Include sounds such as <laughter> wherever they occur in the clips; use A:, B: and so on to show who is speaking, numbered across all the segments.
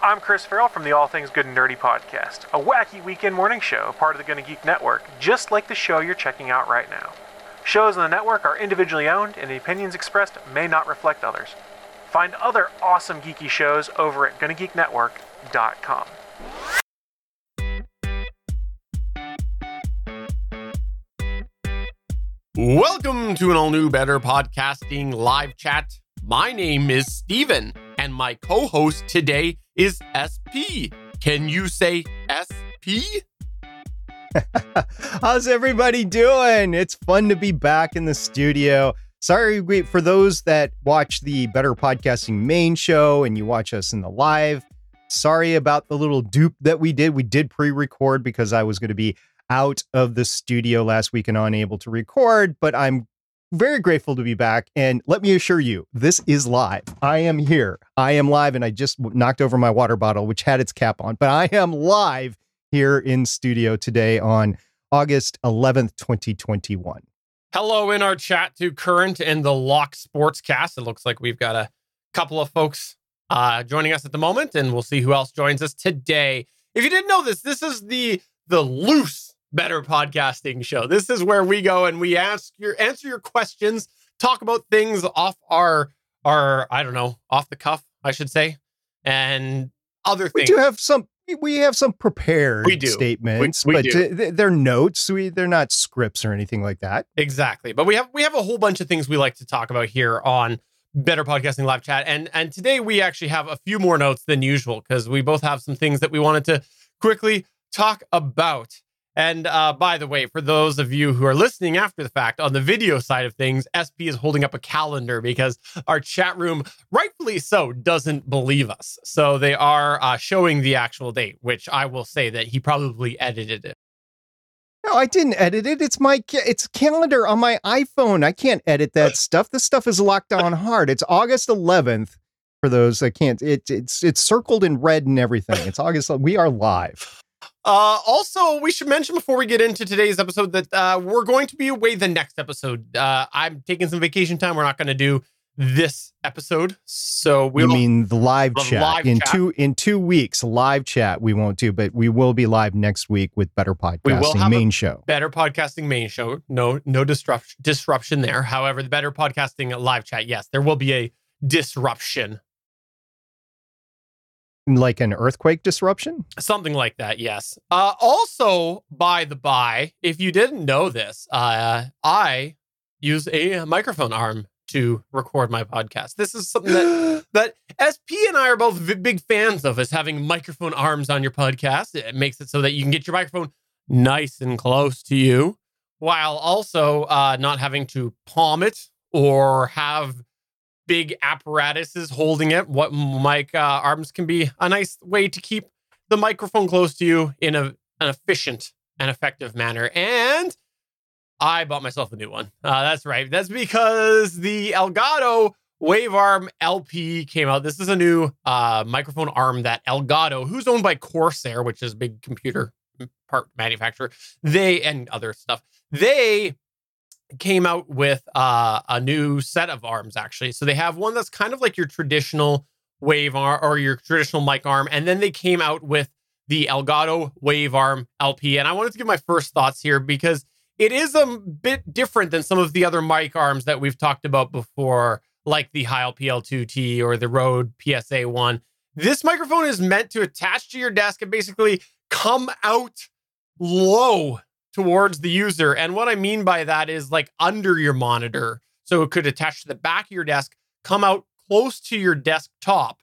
A: I'm Chris Farrell from the All Things Good and Nerdy podcast, a wacky weekend morning show, part of the Gonna Geek Network, just like the show you're checking out right now. Shows on the network are individually owned, and the opinions expressed may not reflect others. Find other awesome geeky shows over at GonnaGeekNetwork.com.
B: Welcome to an all new Better Podcasting live chat. My name is Steven, and my co host today is SP. Can you say SP? <laughs>
C: How's everybody doing? It's fun to be back in the studio. Sorry we, for those that watch the Better Podcasting main show and you watch us in the live. Sorry about the little dupe that we did. We did pre record because I was going to be out of the studio last week and unable to record, but I'm very grateful to be back. And let me assure you, this is live. I am here. I am live, and I just knocked over my water bottle, which had its cap on, but I am live here in studio today on August 11th, 2021.
B: Hello in our chat to Current and the Lock Sportscast. It looks like we've got a couple of folks uh, joining us at the moment, and we'll see who else joins us today. If you didn't know this, this is the the loose better podcasting show. This is where we go and we ask your answer your questions, talk about things off our our I don't know, off the cuff, I should say, and other things.
C: We do have some we have some prepared
B: we do.
C: statements,
B: we, we
C: but
B: do.
C: They're notes. We they're not scripts or anything like that.
B: Exactly. But we have we have a whole bunch of things we like to talk about here on Better Podcasting Live Chat. And and today we actually have a few more notes than usual because we both have some things that we wanted to quickly talk about. And uh, by the way, for those of you who are listening after the fact, on the video side of things, SP is holding up a calendar because our chat room, rightfully so, doesn't believe us. So they are uh, showing the actual date, which I will say that he probably edited it.
C: No, I didn't edit it. It's my it's calendar on my iPhone. I can't edit that <laughs> stuff. This stuff is locked down hard. It's August 11th. For those that can't, it, it's it's circled in red and everything. It's August. We are live.
B: Uh, also, we should mention before we get into today's episode that uh, we're going to be away the next episode. Uh, I'm taking some vacation time. We're not going to do this episode, so we
C: will mean the live
B: the
C: chat
B: live
C: in
B: chat.
C: two in two weeks. Live chat we won't do, but we will be live next week with Better
B: We will
C: Podcasting
B: have
C: main show.
B: better podcasting main show. No, no disruption disruption there. However, the better podcasting live chat, yes, there will be a disruption,
C: Like an earthquake disruption.
B: something like that. Yes. Uh, also, by the by, if you didn't know this, uh, I use a microphone arm to record my podcast. This is something that <gasps> that SP and I are both v- big fans of is having microphone arms on your podcast. It makes it so that you can get your microphone nice and close to you while also uh, not having to palm it or have big apparatuses holding it. What mic uh, arms can be a nice way to keep the microphone close to you in a, an efficient and effective manner. And I bought myself a new one. Uh, that's right. That's because the Elgato Wave Arm LP came out. This is a new uh, microphone arm that Elgato, who's owned by Corsair, which is big computer part manufacturer, they and other stuff, they came out with uh, a new set of arms actually. So they have one that's kind of like your traditional wave arm or your traditional mic arm, and then they came out with the Elgato Wave Arm LP. And I wanted to give my first thoughts here because it is a bit different than some of the other mic arms that we've talked about before, like the Heil PL2T or the Rode PSA one. This microphone is meant to attach to your desk and basically come out low towards the user. And what I mean by that is like under your monitor. So it could attach to the back of your desk, come out close to your desktop,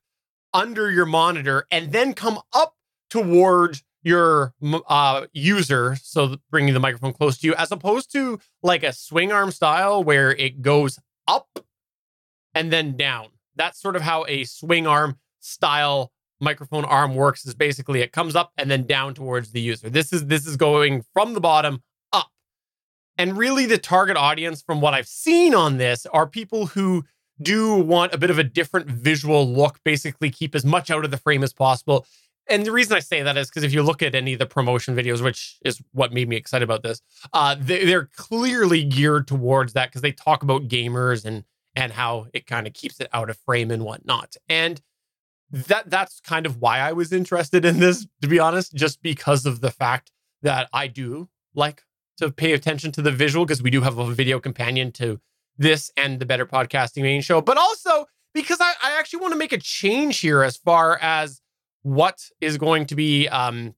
B: under your monitor, and then come up towards your uh, user. So bringing the microphone close to you, as opposed to like a swing arm style where it goes up and then down. That's sort of how a swing arm style microphone arm works is basically it comes up and then down towards the user. This is this is going from the bottom up. And really the target audience from what I've seen on this are people who do want a bit of a different visual look, basically keep as much out of the frame as possible. And the reason I say that is because if you look at any of the promotion videos, which is what made me excited about this, uh, they, they're clearly geared towards that because they talk about gamers and and how it kind of keeps it out of frame and whatnot. And that that's kind of why I was interested in this, to be honest, just because of the fact that I do like to pay attention to the visual because we do have a video companion to this and the Better Podcasting main show, but also because I, I actually want to make a change here as far as what is going to be um,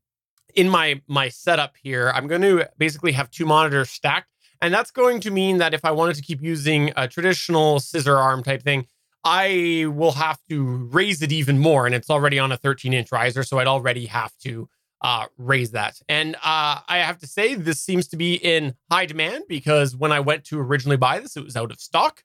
B: in my my setup here. I'm going to basically have two monitors stacked, and that's going to mean that if I wanted to keep using a traditional scissor arm type thing, I will have to raise it even more. And it's already on a 13 inch riser, so I'd already have to uh, raise that. And uh, I have to say, this seems to be in high demand because when I went to originally buy this, it was out of stock.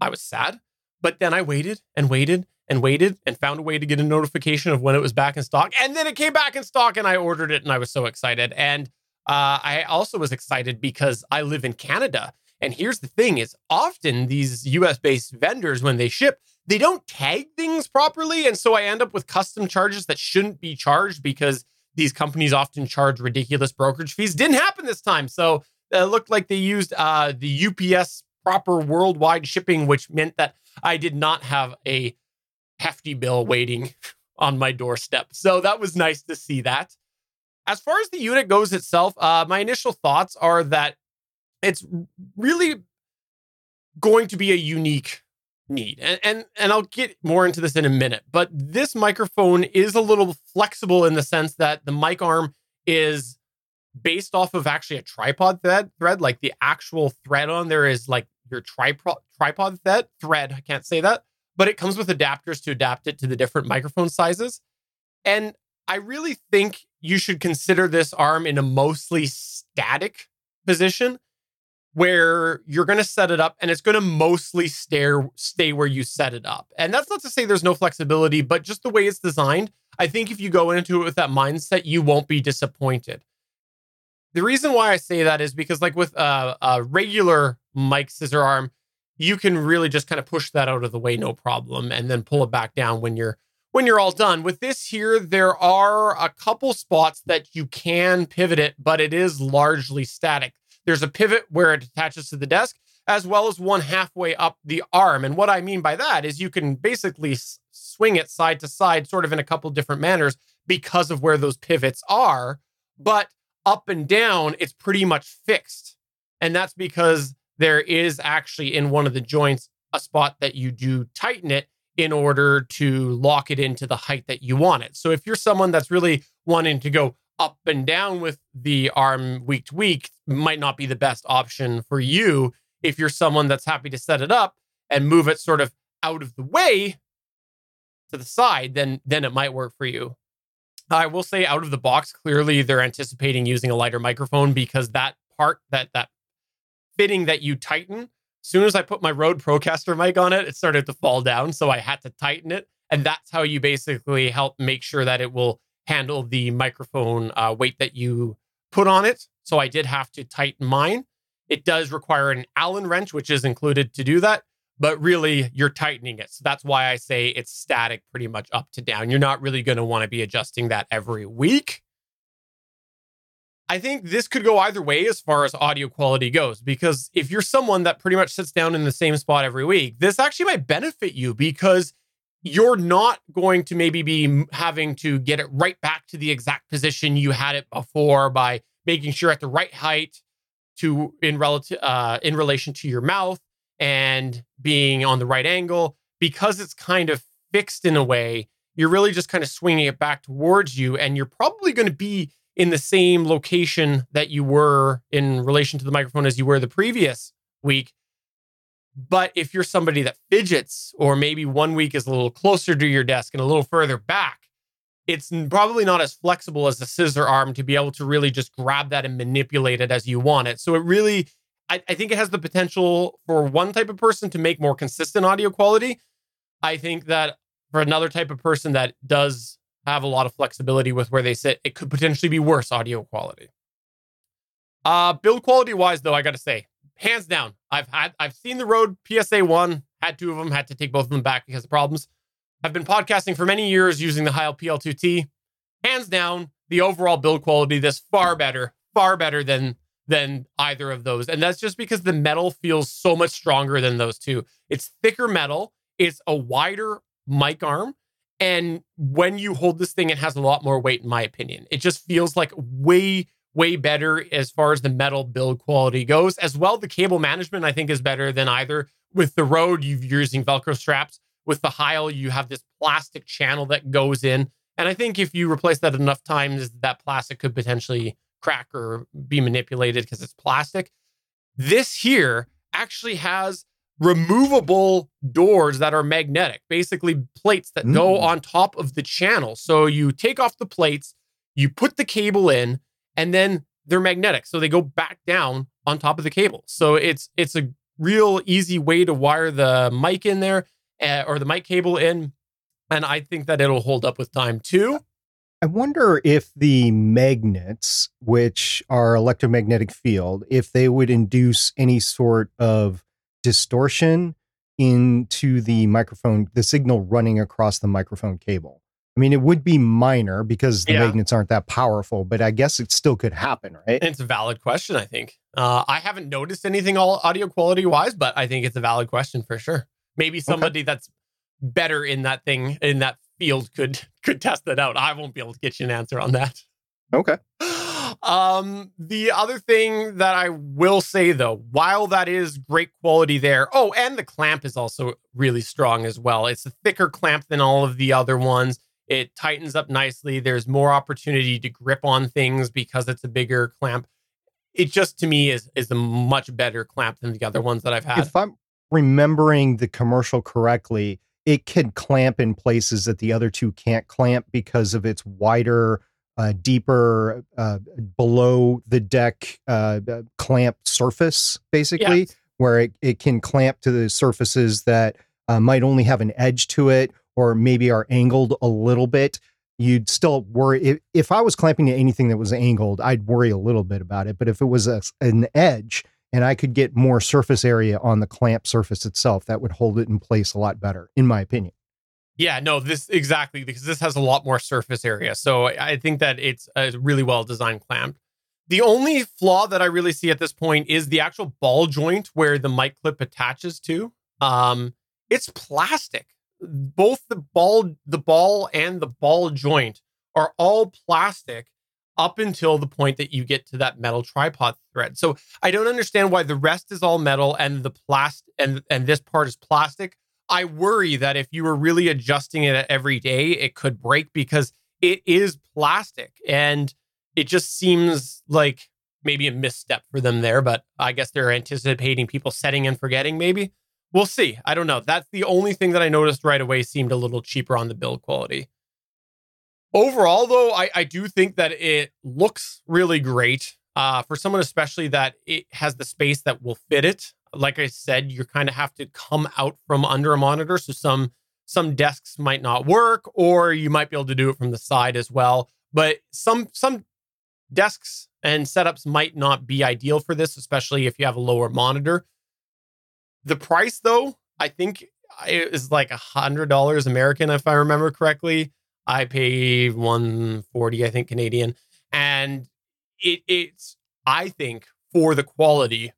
B: I was sad, but then I waited and waited and waited and found a way to get a notification of when it was back in stock. And then it came back in stock and I ordered it and I was so excited. And uh, I also was excited because I live in Canada. And here's the thing is often these US based vendors, when they ship, they don't tag things properly. And so I end up with custom charges that shouldn't be charged because these companies often charge ridiculous brokerage fees. Didn't happen this time. So it looked like they used uh, the UPS proper worldwide shipping, which meant that I did not have a hefty bill waiting <laughs> on my doorstep. So that was nice to see that. As far as the unit goes itself, uh, my initial thoughts are that it's really going to be a unique need. And, and and I'll get more into this in a minute, but this microphone is a little flexible in the sense that the mic arm is based off of actually a tripod thread thread like the actual thread on there is like your tripod tripod thread thread I can't say that but it comes with adapters to adapt it to the different microphone sizes and I really think you should consider this arm in a mostly static position where you're going to set it up and it's going to mostly stay, stay where you set it up. And that's not to say there's no flexibility, but just the way it's designed, I think if you go into it with that mindset, you won't be disappointed. The reason why I say that is because, like with a, a regular mic scissor arm, you can really just kind of push that out of the way, no problem, and then pull it back down when you're when you're all done. With this here, there are a couple spots that you can pivot it, but it is largely static. There's a pivot where it attaches to the desk, as well as one halfway up the arm. And what I mean by that is you can basically swing it side to side, sort of in a couple different manners because of where those pivots are. But up and down, it's pretty much fixed. And that's because there is actually in one of the joints a spot that you do tighten it in order to lock it into the height that you want it. So if you're someone that's really wanting to go up and down with the arm week to week might not be the best option for you if you're someone that's happy to set it up and move it sort of out of the way to the side then then it might work for you. I will say out of the box clearly they're anticipating using a lighter microphone because that part that that fitting that you tighten as soon as i put my rode procaster mic on it it started to fall down so i had to tighten it. And that's how you basically help make sure that it will handle the microphone uh, weight that you put on it. So I did have to tighten mine. It does require an Allen wrench, which is included to do that, but really you're tightening it. So that's why I say it's static pretty much up to down. You're not really going to want to be adjusting that every week. I think this could go either way as far as audio quality goes, because if you're someone that pretty much sits down in the same spot every week, this actually might benefit you because you're not going to maybe be having to get it right back to the exact position you had it before by making sure at the right height to in relative uh, in relation to your mouth and being on the right angle. Because it's kind of fixed in a way you're really just kind of swinging it back towards you and you're probably going to be in the same location that you were in relation to the microphone as you were the previous week but if you're somebody that fidgets, or maybe one week is a little closer to your desk and a little further back, it's probably not as flexible as the scissor arm to be able to really just grab that and manipulate it as you want it. So it really, I, I think it has the potential for one type of person to make more consistent audio quality. I think that for another type of person that does have a lot of flexibility with where they sit, it could potentially be worse audio quality. Uh, build quality wise, though, I got to say, hands down. I've had I've seen the Rode PSA one, had two of them, had to take both of them back because of problems. I've been podcasting for many years using the Heil PL2T. Hands down, the overall build quality this far better, far better than than either of those. And that's just because the metal feels so much stronger than those two. It's thicker metal, it's a wider mic arm, And when you hold this thing, it has a lot more weight, in my opinion. It just feels like way, way better as far as the metal build quality goes. As well, the cable management, I think, is better than either. With the Rode, you're using Velcro straps. With the Heil, you have this plastic channel that goes in. And I think if you replace that enough times, that plastic could potentially crack or be manipulated because it's plastic. This here actually has removable doors that are magnetic, basically plates that mm. go on top of the channel. So you take off the plates, you put the cable in, and then they're magnetic. So they go back down on top of the cable. So it's it's a real easy way to wire the mic in there uh, or the mic cable in. And I think that it'll hold up with time too.
C: I wonder if the magnets, which are electromagnetic field, if they would induce any sort of distortion into the microphone, the signal running across the microphone cable. I mean, it would be minor because the yeah. magnets aren't that powerful, but I guess it still could happen, right?
B: It's a valid question, I think. Uh, I haven't noticed anything all audio quality wise, but I think it's a valid question for sure. Maybe somebody okay. that's better in that thing in that field could <laughs> could test that out. I won't be able to get you an answer on that.
C: Okay. <gasps>
B: Um, the other thing that I will say though, while that is great quality there, oh, and the clamp is also really strong as well. It's a thicker clamp than all of the other ones. It tightens up nicely. There's more opportunity to grip on things because it's a bigger clamp. It just to me is is a much better clamp than the other ones that I've had.
C: If I'm remembering the commercial correctly, it can clamp in places that the other two can't clamp because of its wider uh, deeper uh, below the deck uh, uh clamp surface, basically, yes. where it, it can clamp to the surfaces that uh, might only have an edge to it or maybe are angled a little bit. You'd still worry if, if I was clamping to anything that was angled, I'd worry a little bit about it. But if it was a, an edge and I could get more surface area on the clamp surface itself, that would hold it in place a lot better, in my opinion.
B: Yeah, no, this exactly because this has a lot more surface area. So I think that it's a really well designed clamp. The only flaw that I really see at this point is the actual ball joint where the mic clip attaches to. Um, it's plastic. Both the ball, the ball, and the ball joint are all plastic up until the point that you get to that metal tripod thread. So I don't understand why the rest is all metal and the plastic and and this part is plastic I worry that if you were really adjusting it every day, it could break because it is plastic and it just seems like maybe a misstep for them there. But I guess they're anticipating people setting and forgetting, maybe. We'll see. I don't know. That's the only thing that I noticed right away seemed a little cheaper on the build quality. Overall, though, I, I do think that it looks really great. Uh, for someone especially that it has the space that will fit it like I said, you kind of have to come out from under a monitor. So some some desks might not work, or you might be able to do it from the side as well. But some some desks and setups might not be ideal for this, especially if you have a lower monitor. The price, though, I think is like a hundred dollars American, if I remember correctly. I pay one forty, I think Canadian, and it, it's I think for the quality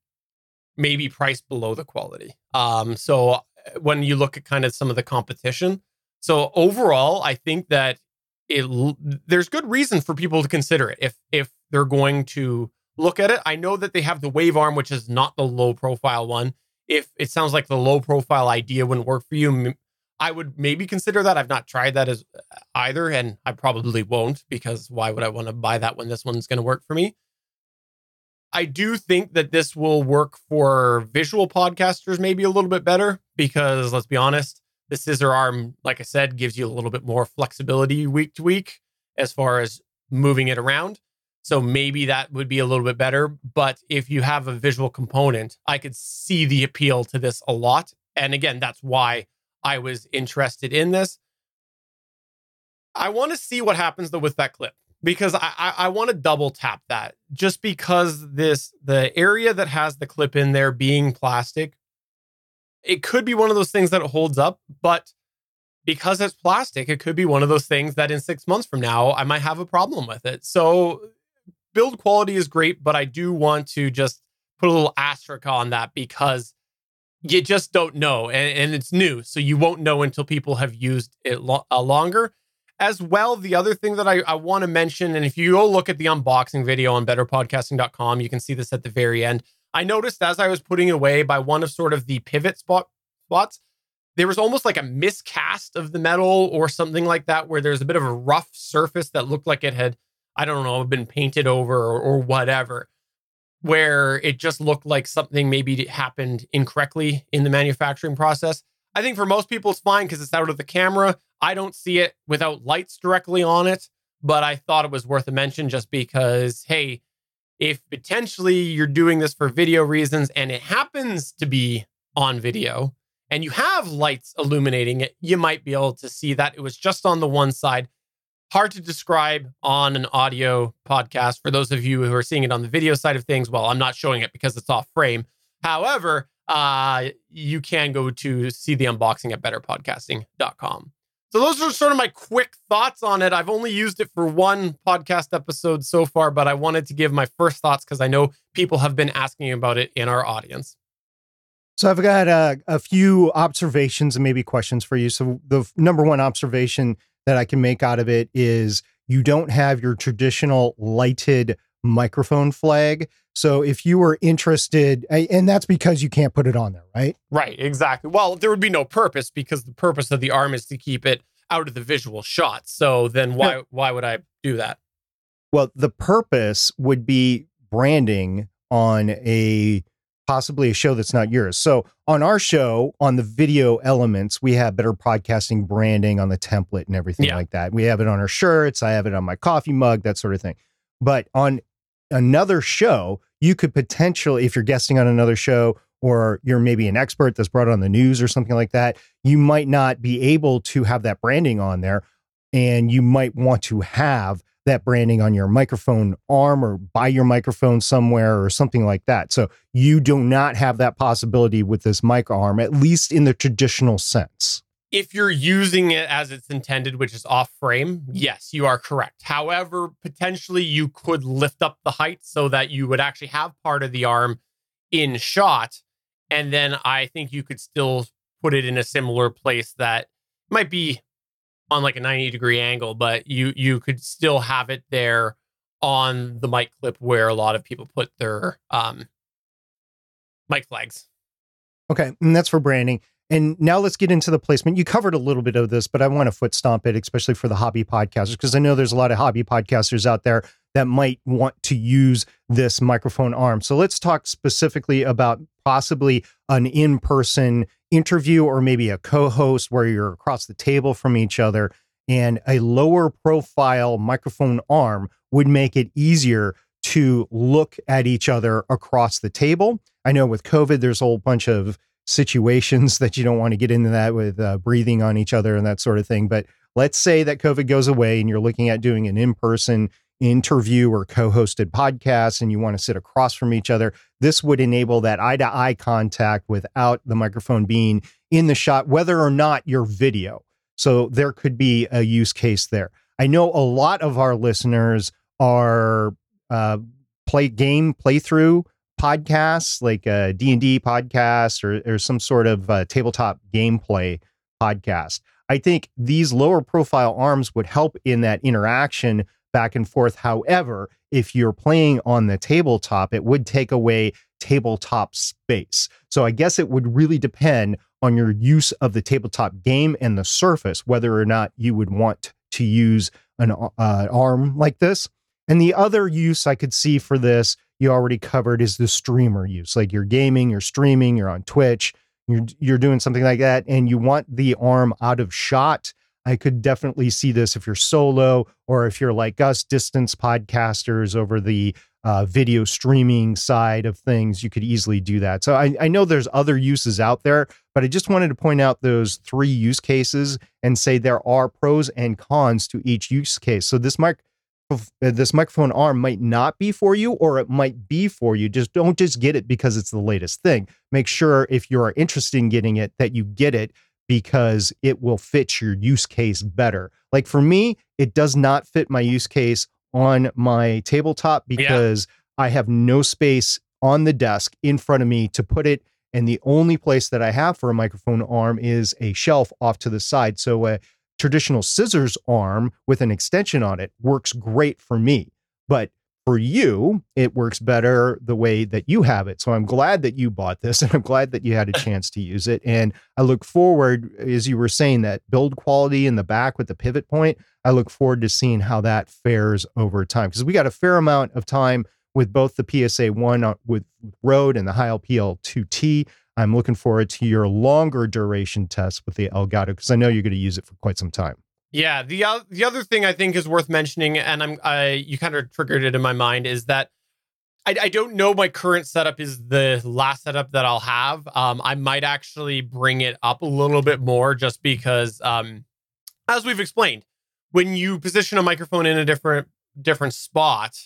B: maybe priced below the quality. Um, so uh, when you look at kind of some of the competition, so overall, I think that it there's good reason for people to consider it if if they're going to look at it. I know that they have the wave arm, which is not the low profile one. If it sounds like the low profile idea wouldn't work for you, I would maybe consider that. I've not tried that as uh, either, and I probably won't because why would I want to buy that when this one's going to work for me? I do think that this will work for visual podcasters maybe a little bit better because let's be honest, the scissor arm, like I said, gives you a little bit more flexibility week to week as far as moving it around. So maybe that would be a little bit better. But if you have a visual component, I could see the appeal to this a lot. And again, that's why I was interested in this. I want to see what happens though with that clip because I, I, I want to double tap that just because this the area that has the clip in there being plastic, it could be one of those things that it holds up, but because it's plastic, it could be one of those things that in six months from now I might have a problem with it. So build quality is great, but I do want to just put a little asterisk on that because you just don't know. And, and it's new. So you won't know until people have used it lo- uh, longer. As well, the other thing that I, I want to mention, and if you go look at the unboxing video on betterpodcasting.com, you can see this at the very end. I noticed as I was putting it away by one of sort of the pivot spot spots, there was almost like a miscast of the metal or something like that, where there's a bit of a rough surface that looked like it had, I don't know, have been painted over or, or whatever, where it just looked like something maybe happened incorrectly in the manufacturing process. I think for most people, it's fine because it's out of the camera. I don't see it without lights directly on it, but I thought it was worth a mention just because, hey, if potentially you're doing this for video reasons and it happens to be on video, and you have lights illuminating it, you might be able to see that it was just on the one side. Hard to describe on an audio podcast for those of you who are seeing it on the video side of things. Well, I'm not showing it because it's off frame. However, uh, you can go to see the unboxing at betterpodcasting.com. So those are sort of my quick thoughts on it. I've only used it for one podcast episode so far, but I wanted to give my first thoughts because I know people have been asking about it in our audience.
C: So I've got a, a few observations and maybe questions for you. So the number one observation that I can make out of it is you don't have your traditional lighted microphone flag. So if you were interested, and that's because you can't put it on there, right?
B: Right, exactly. Well, there would be no purpose because the purpose of the arm is to keep it out of the visual shot. So then why why would I do that?
C: Well, the purpose would be branding on a possibly a show that's not yours. So on our show, on the video elements, we have better podcasting branding on the template and everything
B: Yeah.
C: like that. We have it on our shirts. I have it on my coffee mug, that sort of thing. But on another show, you could potentially, if you're guesting on another show or you're maybe an expert that's brought on the news or something like that, you might not be able to have that branding on there. And you might want to have that branding on your microphone arm or buy your microphone somewhere or something like that. So you do not have that possibility with this mic arm, at least in the traditional sense.
B: If you're using it as it's intended, which is off frame, yes, you are correct. However, potentially you could lift up the height so that you would actually have part of the arm in shot. And then I think you could still put it in a similar place that might be on like a 90 degree angle, but you you could still have it there on the mic clip where a lot of people put their um mic flags.
C: Okay, and that's for branding. And now let's get into the placement. You covered a little bit of this, but I want to foot stomp it, especially for the hobby podcasters, because I know there's a lot of hobby podcasters out there that might want to use this microphone arm. So let's talk specifically about possibly an in person interview or maybe a co host where you're across the table from each other. And a lower profile microphone arm would make it easier to look at each other across the table. I know with COVID, there's a whole bunch of situations <laughs> that you don't want to get into that with uh, breathing on each other and that sort of thing. But let's say that COVID goes away and you're looking at doing an in person interview or co hosted podcasts and you want to sit across from each other. This would enable that eye to eye contact without the microphone being in the shot, whether or not you're video. So there could be a use case there. I know a lot of our listeners are uh, play game playthrough podcasts like a D&D podcast or, or some sort of uh, tabletop gameplay podcast. I think these lower profile arms would help in that interaction back and forth. However, if you're playing on the tabletop, it would take away tabletop space. So I guess it would really depend on your use of the tabletop game and the surface, whether or not you would want to use an uh, arm like this. And the other use I could see for this, you already covered, is the streamer use. Like you're gaming, you're streaming, you're on Twitch, you're you're doing something like that, and you want the arm out of shot. I could definitely see this if you're solo or if you're like us, distance podcasters over the uh, video streaming side of things. You could easily do that. So I, I know there's other uses out there, but I just wanted to point out those three use cases and say there are pros and cons to each use case. So this mic this microphone arm might not be for you or it might be for you just don't just get it because it's the latest thing make sure if you are interested in getting it that you get it because it will fit your use case better like for me it does not fit my use case on my tabletop because i have no space on the desk in front of me to put it And the only place that I have for a microphone arm is a shelf off to the side. So a traditional scissors arm with an extension on it works great for me. But for you, it works better the way that you have it. So I'm glad that you bought this <laughs> and I'm glad that you had a <laughs> chance to use it. And I look forward, as you were saying, that build quality in the back with the pivot point. I look forward to seeing how that fares over time because we got a fair amount of time with both the PSA 1 uh, with Rode and the Heil PL2T. I'm looking forward to your longer duration test with the Elgato because I know you're going to use it for quite some time.
B: Yeah, the uh, the other thing I think is worth mentioning, and I'm I you kind of triggered it in my mind, is that I, I don't know my current setup is the last setup that I'll have. Um, I might actually bring it up a little bit more just because, um, as we've explained, when you position a microphone in a different different spot,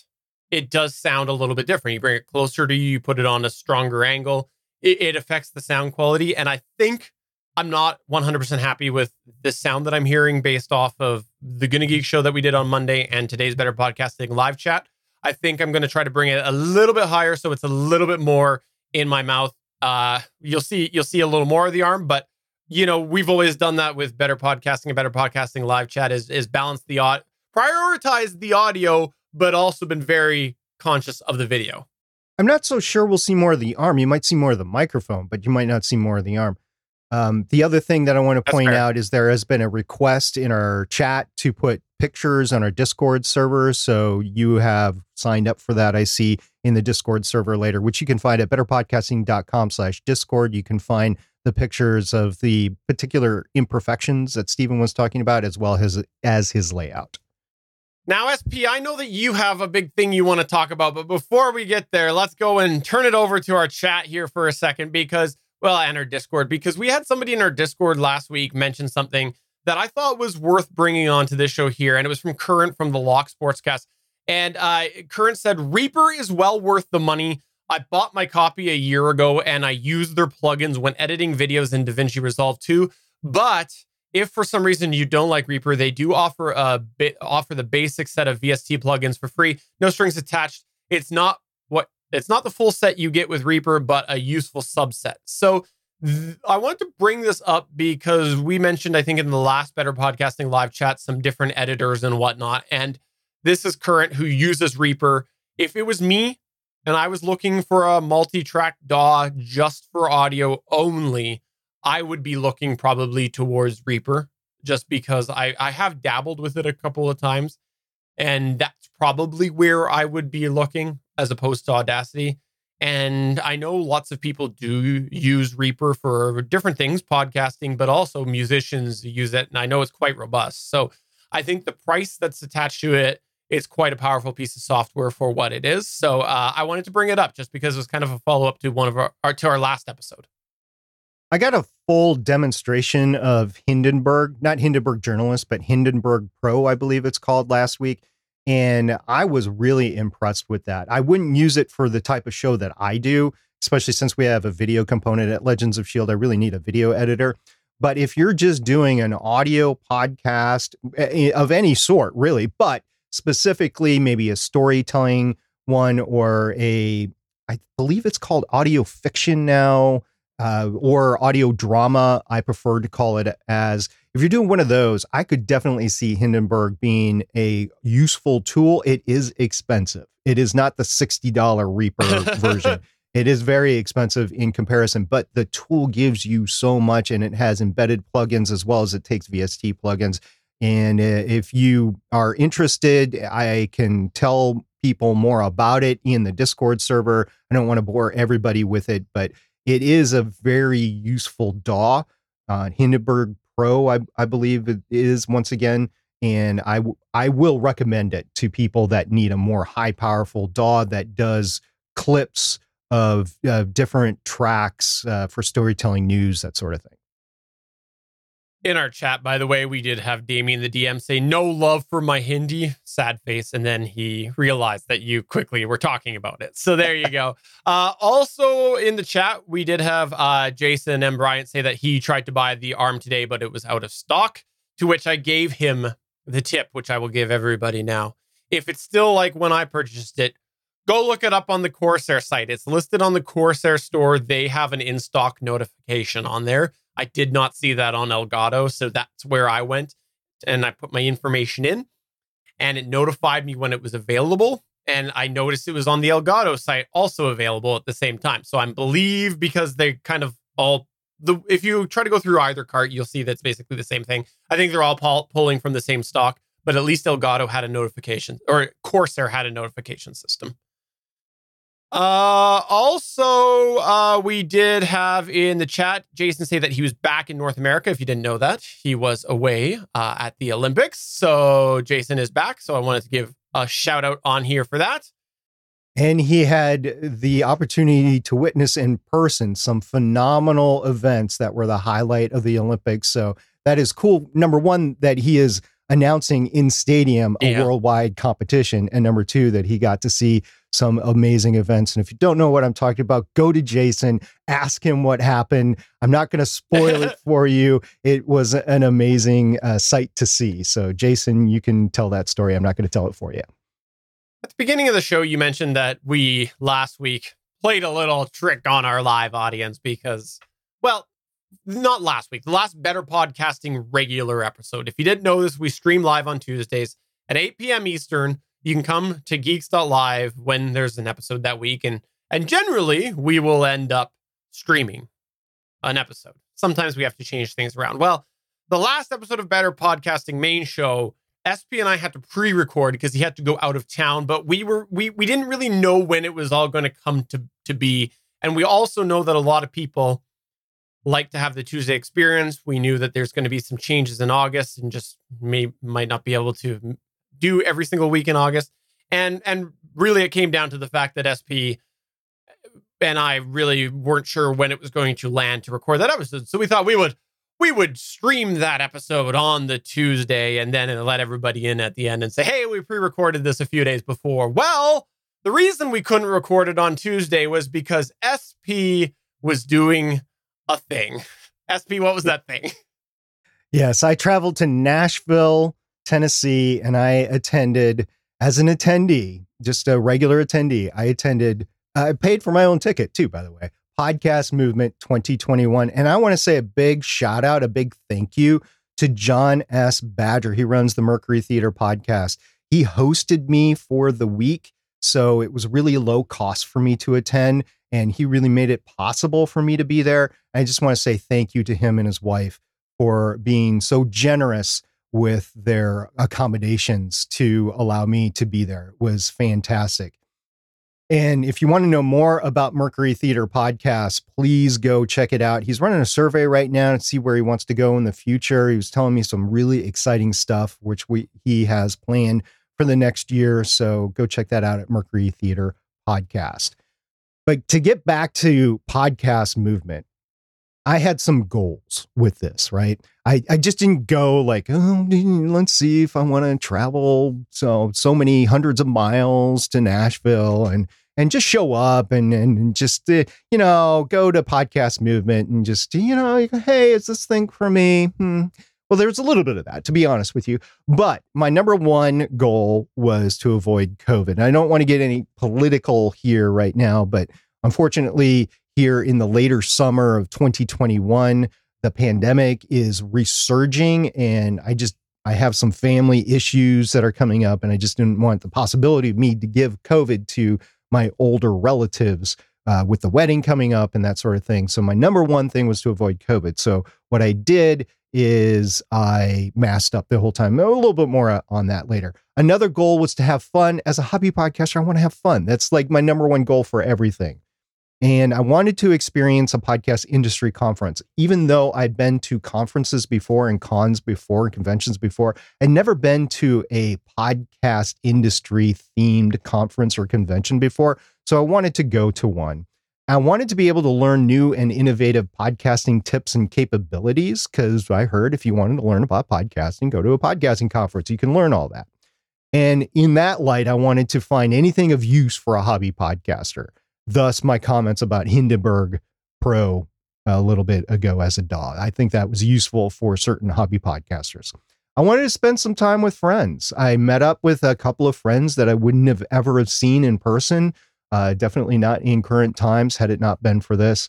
B: it does sound a little bit different. You bring it closer to you, you put it on a stronger angle, it, it affects the sound quality, and I think I'm not 100% happy with the sound that I'm hearing based off of the Gonna Geek show that we did on Monday and today's Better Podcasting live chat. I think I'm going to try to bring it a little bit higher so it's a little bit more in my mouth. Uh, you'll see you'll see a little more of the arm, but you know we've always done that with Better Podcasting and Better Podcasting live chat is is balance the audio, prioritize the audio, but also been very conscious of the video.
C: I'm not so sure we'll see more of the arm. You might see more of the microphone, but you might not see more of the arm. Um, the other thing that I want to point out is there has been a request in our chat to put pictures on our Discord server. So you have signed up for that, I see, in the Discord server later, which you can find at betterpodcasting.com slash Discord. You can find the pictures of the particular imperfections that Stephen was talking about, as well as, as his layout.
B: Now, SP, I know that you have a big thing you want to talk about, but before we get there, let's go and turn it over to our chat here for a second because well, and our Discord, because we had somebody in our Discord last week mention something that I thought was worth bringing on to this show here. And it was from Current from the Lock Sportscast. And uh, Current said, Reaper is well worth the money. I bought my copy a year ago and I used their plugins when editing videos in DaVinci Resolve 2. But if for some reason you don't like Reaper, they do offer a bit offer the basic set of VST plugins for free, no strings attached. It's not it's not the full set you get with Reaper, but a useful subset. So th- I want to bring this up because we mentioned, I think, in the last Better Podcasting live chat, some different editors and whatnot. And this is Current who uses Reaper. If it was me and I was looking for a multi track DAW just for audio only, I would be looking probably towards Reaper just because I, I have dabbled with it a couple of times. And that's probably where I would be looking as opposed to Audacity. And I know lots of people do use Reaper for different things, podcasting, but also musicians use it. And I know it's quite robust. So I think the price that's attached to it is quite a powerful piece of software for what it is. So uh, I wanted to bring it up just because it was kind of a follow up to one of our, our to our last episode.
C: I got a full demonstration of Hindenburg, not Hindenburg Journalist, but Hindenburg Pro, I believe it's called last week. And I was really impressed with that. I wouldn't use it for the type of show that I do, especially since we have a video component at Legends of S.H.I.E.L.D. I really need a video editor. But if you're just doing an audio podcast eh, eh, of any sort, really, but specifically maybe a storytelling one or a, I believe it's called audio fiction now, uh, or audio drama, I prefer to call it as if you're doing one of those, I could definitely see Hindenburg being a useful tool. It is expensive. It is not the $60 Reaper <laughs> version. It is very expensive in comparison, but the tool gives you so much and it has embedded plugins as well as it takes VST plugins. And uh, if you are interested, I can tell people more about it in the Discord server. I don't want to bore everybody with it, but it is a very useful DAW. Uh, Hindenburg Pro, I, I believe it is once again. And I, w- I will recommend it to people that need a more high powerful DAW that does clips of different tracks uh, for storytelling news, that sort of thing
B: in our chat, by the way, we did have Damien the DM say no love for my Hindi, sad face, and then he realized that you quickly were talking about it. So there you go. <laughs> uh, also in the chat, we did have uh, Jason and Bryant say that he tried to buy the arm today, but it was out of stock. To which I gave him the tip, which I will give everybody now. If it's still like when I purchased it, go look it up on the Corsair site. It's listed on the Corsair store. They have an in stock notification on there. I did not see that on Elgato. So that's where I went and I put my information in and it notified me when it was available. And I noticed it was on the Elgato site also available at the same time. So I believe because they kind of all the if you try to go through either cart, you'll see that's basically the same thing. I think they're all pull, pulling from the same stock, but at least Elgato had a notification or Corsair had a notification system. Uh, also, uh, we did have in the chat Jason say that he was back in North America. If you didn't know that, he was away uh, at the Olympics. So Jason is back. So I wanted to give a shout out on here for that.
C: And he had the opportunity to witness in person some phenomenal events that were the highlight of the Olympics. So that is cool. Number one, that he is announcing in stadium a
B: Yeah.
C: worldwide competition. And number two, that he got to see some amazing events. And if you don't know what I'm talking about, go to Jason, ask him what happened. I'm not going to spoil it <laughs> for you. It was an amazing uh, sight to see. So, Jason, you can tell that story. I'm not going to tell it for you.
B: At the beginning of the show, you mentioned that we last week played a little trick on our live audience because, well, not last week, the last Better Podcasting regular episode. If you didn't know this, we stream live on Tuesdays at 8 p.m. Eastern. You can come to geeks.live when there's an episode that week. And, and generally, we will end up streaming an episode. Sometimes we have to change things around. Well, the last episode of Better Podcasting main show SP and I had to pre-record because he had to go out of town, but we were we we didn't really know when it was all going to come to to be. And we also know that a lot of people like to have the Tuesday experience. We knew that there's going to be some changes in August and just may might not be able to do every single week in August. And and really it came down to the fact that SP uh, and I really weren't sure when it was going to land to record that episode. So we thought we would we would stream that episode on the Tuesday and then let everybody in at the end and say, hey, we pre recorded this a few days before. Well, the reason we couldn't record it on Tuesday was because SP was doing a thing. SP, what was that thing? <laughs>
C: Yes, I traveled to Nashville, Tennessee, and I attended as an attendee, just a regular attendee. I attended, I paid for my own ticket too, by the way. Podcast Movement 2021. And I want to say a big shout out, a big thank you to John S. Badger. He runs the Mercury Theater podcast. He hosted me for the week. So it was really low cost for me to attend. And he really made it possible for me to be there. I just want to say thank you to him and his wife for being so generous with their accommodations to allow me to be there. It was fantastic. And if you want to know more about Mercury Theater Podcast, please go check it out. He's running a survey right now to see where he wants to go in the future. He was telling me some really exciting stuff, which we he has planned for the next year. So go check that out at Mercury Theater Podcast. But to get back to podcast movement, I had some goals with this, right? I, I just didn't go like, oh, let's see if I want to travel so so many hundreds of miles to Nashville and and just show up and and just uh, you know go to podcast movement and just you know hey is this thing for me hmm. Well there's a little bit of that to be honest with you but my number one goal was to avoid covid i don't want to get any political here right now but unfortunately here in the later summer of 2021 the pandemic is resurging and i just I have some family issues that are coming up, and I just didn't want the possibility of me to give COVID to my older relatives uh, with the wedding coming up and that sort of thing. So my number one thing was to avoid COVID. So what I did is I masked up the whole time. A little bit more uh, on that later. Another goal was to have fun. As a hobby podcaster, I want to have fun. That's like my number one goal for everything. And I wanted to experience a podcast industry conference. Even though I'd been to conferences before and cons before and conventions before, I'd never been to a podcast industry themed conference or convention before. So I wanted to go to one. I wanted to be able to learn new and innovative podcasting tips and capabilities because I heard if you wanted to learn about podcasting, go to a podcasting conference. You can learn all that. And in that light, I wanted to find anything of use for a hobby podcaster. Thus, my comments about Hindenburg Pro a little bit ago as a DAW. I think that was useful for certain hobby podcasters. I wanted to spend some time with friends. I met up with a couple of friends that I wouldn't have ever have seen in person. Uh, definitely not in current times had it not been for this.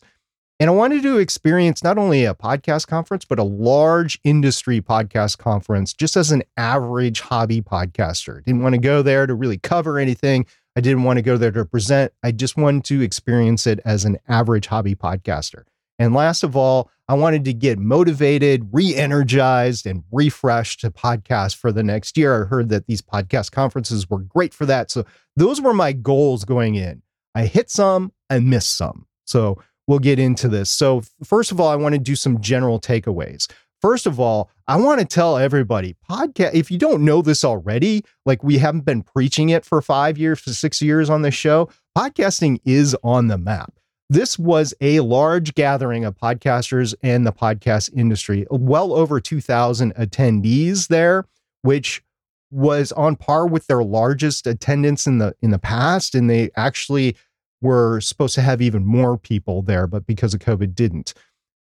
C: And I wanted to experience not only a podcast conference, but a large industry podcast conference just as an average hobby podcaster. Didn't want to go there to really cover anything. I didn't want to go there to present. I just wanted to experience it as an average hobby podcaster. And last of all, I wanted to get motivated, re energized, and refreshed to podcast for the next year. I heard that these podcast conferences were great for that. So those were my goals going in. I hit some, I missed some. So we'll get into this. So, first of all, I want to do some general takeaways. First of all, I want to tell everybody podcast, if you don't know this already, like we haven't been preaching it for five years, for six years on this show, podcasting is on the map. This was a large gathering of podcasters and the podcast industry, well over 2,000 attendees there, which was on par with their largest attendance in the in the past and they actually were supposed to have even more people there but because of covid didn't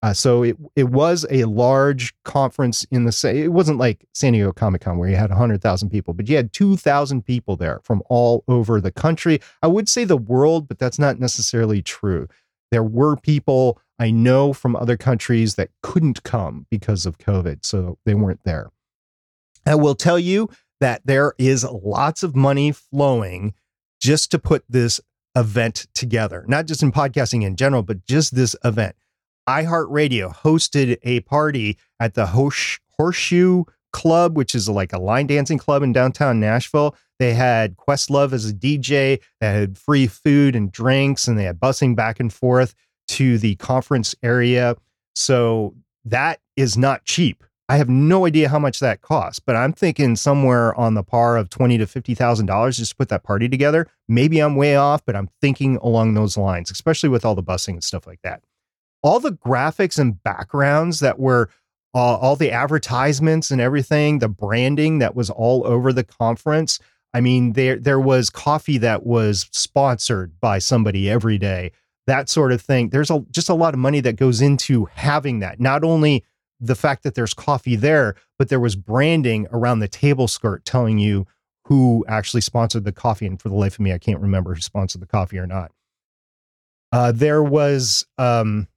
C: uh, so it it was a large conference in the same. It wasn't like San Diego Comic Con where you had hundred thousand people, but you had two thousand people there from all over the country. I would say the world, but that's not necessarily true. There were people I know from other countries that couldn't come because of COVID, so they weren't there. I will tell you that there is lots of money flowing just to put this event together, not just in podcasting in general, but just this event iHeartRadio hosted a party at the Horseshoe Club, which is like a line dancing club in downtown Nashville. They had Questlove as a DJ. They had free food and drinks, and they had busing back and forth to the conference area. So that is not cheap. I have no idea how much that costs, but I'm thinking somewhere on the par of twenty to fifty thousand dollars just to put that party together. Maybe I'm way off, but I'm thinking along those lines, especially with all the busing and stuff like that all the graphics and backgrounds that were uh, all the advertisements and everything, the branding that was all over the conference. I mean, there there was coffee that was sponsored by somebody every day, that sort of thing. There's a, just a lot of money that goes into having that. Not only the fact that there's coffee there, but there was branding around the table skirt telling you who actually sponsored the coffee. And for the life of me, I can't remember who sponsored the coffee or not. Uh, there was um,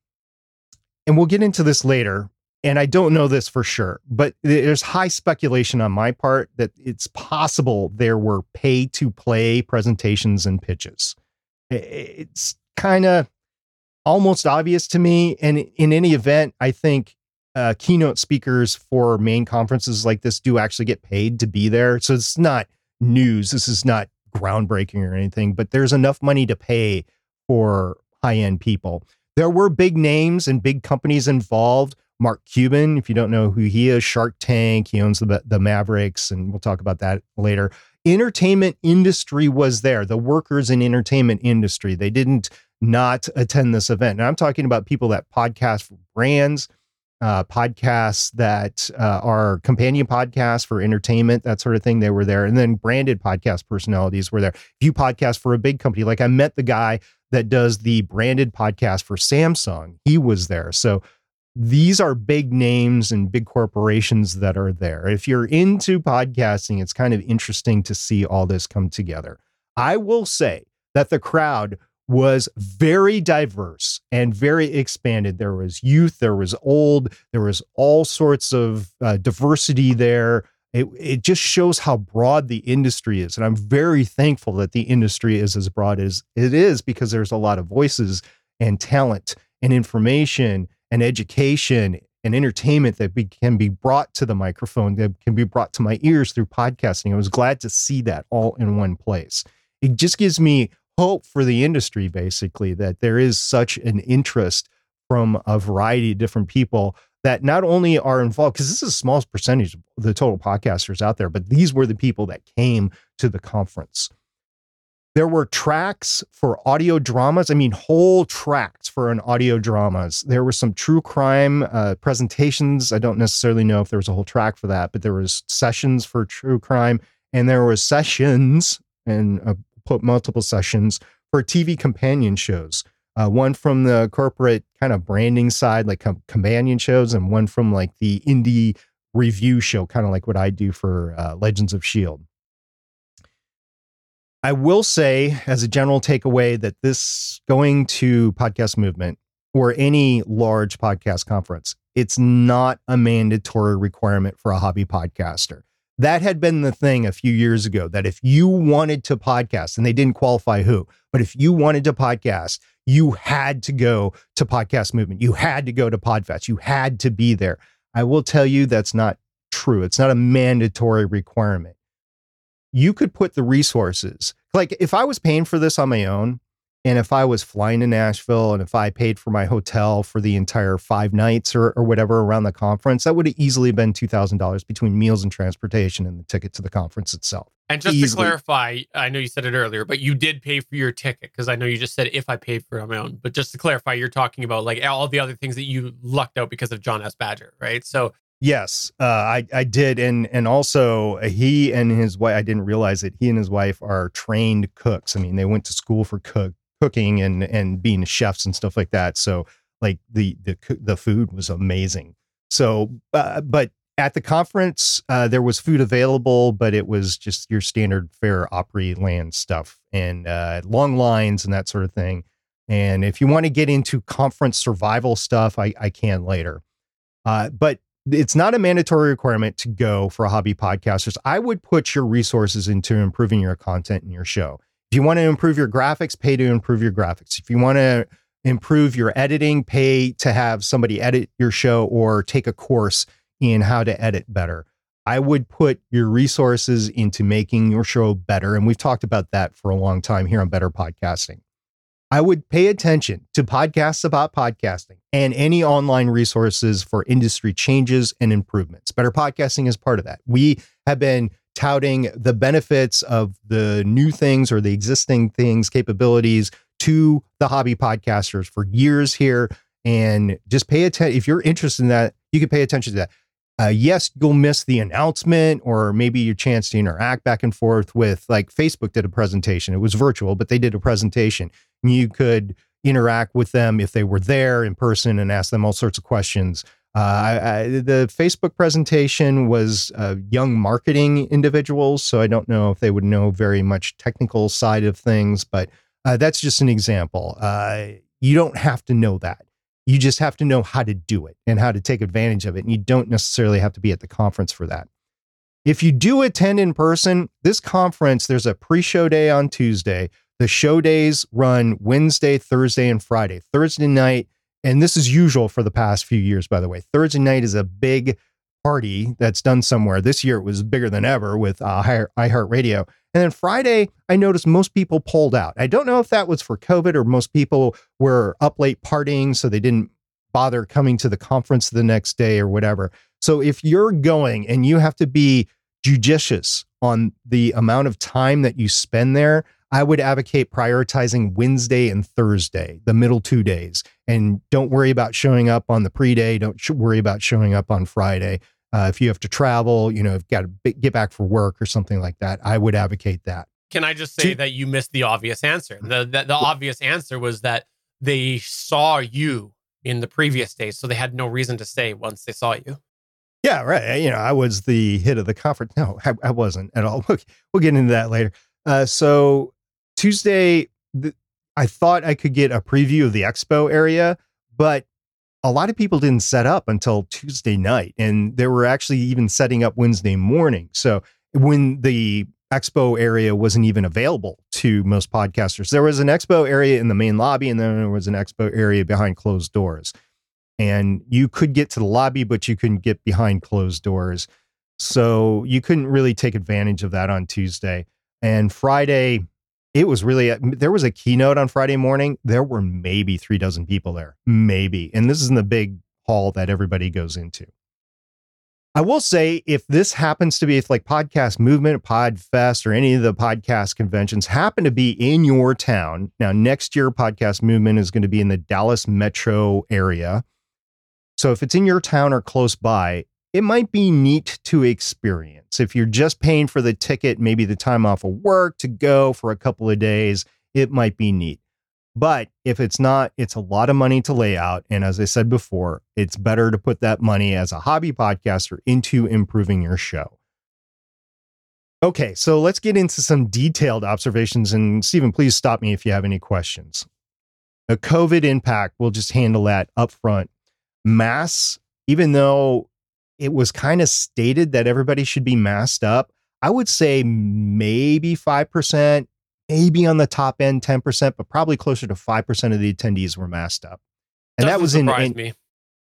C: and we'll get into this later. And I don't know this for sure, but there's high speculation on my part that it's possible there were pay to play presentations and pitches. It's kind of almost obvious to me. And in any event, I think uh, keynote speakers for main conferences like this do actually get paid to be there. So it's not news. This is not groundbreaking or anything, but there's enough money to pay for high end people. There were big names and big companies involved. Mark Cuban, if you don't know who he is, Shark Tank, he owns the, the Mavericks, and we'll talk about that later. Entertainment industry was there, the workers in entertainment industry. They didn't not attend this event. And I'm talking about people that podcast for brands, uh, podcasts that uh, are companion podcasts for entertainment, that sort of thing. They were there. And then branded podcast personalities were there. If you podcast for a big company, like I met the guy that does the branded podcast for Samsung. He was there. So these are big names and big corporations that are there. If you're into podcasting, it's kind of interesting to see all this come together. I will say that the crowd was very diverse and very expanded. There was youth, there was old, there was all sorts of uh, diversity there. It, it just shows how broad the industry is. And I'm very thankful that the industry is as broad as it is because there's a lot of voices and talent and information and education and entertainment that be, can be brought to the microphone, that can be brought to my ears through podcasting. I was glad to see that all in one place. It just gives me hope for the industry, basically, that there is such an interest from a variety of different people that not only are involved, because this is a small percentage of the total podcasters out there, but these were the people that came to the conference. There were tracks for audio dramas. I mean, whole tracks for an audio dramas. There were some true crime uh, presentations. I don't necessarily know if there was a whole track for that, but there was sessions for true crime, and there were sessions and uh, put multiple sessions for TV companion shows uh, one from the corporate kind of branding side, like com- companion shows, and one from like the indie review show, kind of like what I do for uh, Legends of S.H.I.E.L.D. I will say, as a general takeaway, that this going to podcast movement or any large podcast conference, it's not a mandatory requirement for a hobby podcaster. That had been the thing a few years ago that if you wanted to podcast, and they didn't qualify who, but if you wanted to podcast, you had to go to Podcast Movement. You had to go to PodFest. You had to be there. I will tell you that's not true. It's not a mandatory requirement you could put the resources. Like if I was paying for this on my own, and if I was flying to Nashville and if I paid for my hotel for the entire five nights or, or whatever around the conference, that would have easily been $2,000 between meals and transportation and the ticket to the conference itself.
B: And just easily. to clarify, I know you said it earlier, but you did pay for your ticket because I know you just said if I paid for it on my own. But just to clarify, you're talking about like all the other things that you lucked out because of John S. Badger, right? So
C: Yes, uh, I I did, and and also uh, he and his wife. I didn't realize it. He and his wife are trained cooks. I mean, they went to school for cook cooking and and being chefs and stuff like that. So like the the the food was amazing. So, uh, but at the conference, uh, there was food available, but it was just your standard fare Opryland stuff and uh, long lines and that sort of thing. And if you want to get into conference survival stuff, I, I can later. Uh, but it's not a mandatory requirement to go for a hobby podcasters. I would put your resources into improving your content in your show. If you want to improve your graphics, pay to improve your graphics. If you want to improve your editing, pay to have somebody edit your show or take a course in how to edit better. I would put your resources into making your show better. And we've talked about that for a long time here on Better Podcasting. I would pay attention to podcasts about podcasting and any online resources for industry changes and improvements. Better podcasting is part of that. We have been touting the benefits of the new things or the existing things, capabilities to the hobby podcasters for years here. And just pay attention. If you're interested in that, you can pay attention to that. Uh, yes, you'll miss the announcement or maybe your chance to interact back and forth with, like, Facebook did a presentation. It was virtual, but they did a presentation. You could interact with them if they were there in person and ask them all sorts of questions. Uh, I, I, the Facebook presentation was uh, young marketing individuals, so I don't know if they would know very much technical side of things, but uh, that's just an example. Uh, you don't have to know that. You just have to know how to do it and how to take advantage of it. And you don't necessarily have to be at the conference for that. If you do attend in person, this conference, there's a pre show day on Tuesday. The show days run Wednesday, Thursday, and Friday. Thursday night, and this is usual for the past few years, by the way. Thursday night is a big party that's done somewhere. This year it was bigger than ever with uh, iHeartRadio. And then Friday, I noticed most people pulled out. I don't know if that was for COVID or most people were up late partying, so they didn't bother coming to the conference the next day or whatever. So if you're going and you have to be judicious on the amount of time that you spend there, I would advocate prioritizing Wednesday and Thursday, the middle two days. And don't worry about showing up on the pre day. Don't sh- worry about showing up on Friday. Uh, if you have to travel, you know, got to get back for work or something like that, I would advocate that.
B: Can I just say that you missed the obvious answer? The, the, the obvious answer was that they saw you in the previous days, so they had no reason to stay once they saw you.
C: Yeah, right. You know, I was the hit of the conference. No, I, I wasn't at all. <laughs> We'll, we'll get into that later. Uh, so Tuesday, I thought I could get a preview of the expo area, but a lot of people didn't set up until Tuesday night, and they were actually even setting up Wednesday morning. So when the expo area wasn't even available to most podcasters, there was an expo area in the main lobby, and then there was an expo area behind closed doors. And you could get to the lobby, but you couldn't get behind closed doors. So you couldn't really take advantage of that on Tuesday. And Friday, it was really there was a keynote on Friday morning. There were maybe three dozen people there, maybe, and this is in the big hall that everybody goes into. I will say, if this happens to be if like Podcast Movement, Podfest, or any of the podcast conventions happen to be in your town, now next year Podcast Movement is going to be in the Dallas metro area. So if it's in your town or close by, it might be neat to experience. If you're just paying for the ticket, maybe the time off of work to go for a couple of days, it might be neat. But if it's not, it's a lot of money to lay out. And as I said before, it's better to put that money as a hobby podcaster into improving your show. Okay, so let's get into some detailed observations. And Stephen, please stop me if you have any questions. The COVID impact, we'll just handle that up front. Mass, even though it was kind of stated that everybody should be masked up, I would say maybe 5%, maybe on the top end 10%, but probably closer to 5% of the attendees were masked up. And
B: Doesn't
C: that was in, in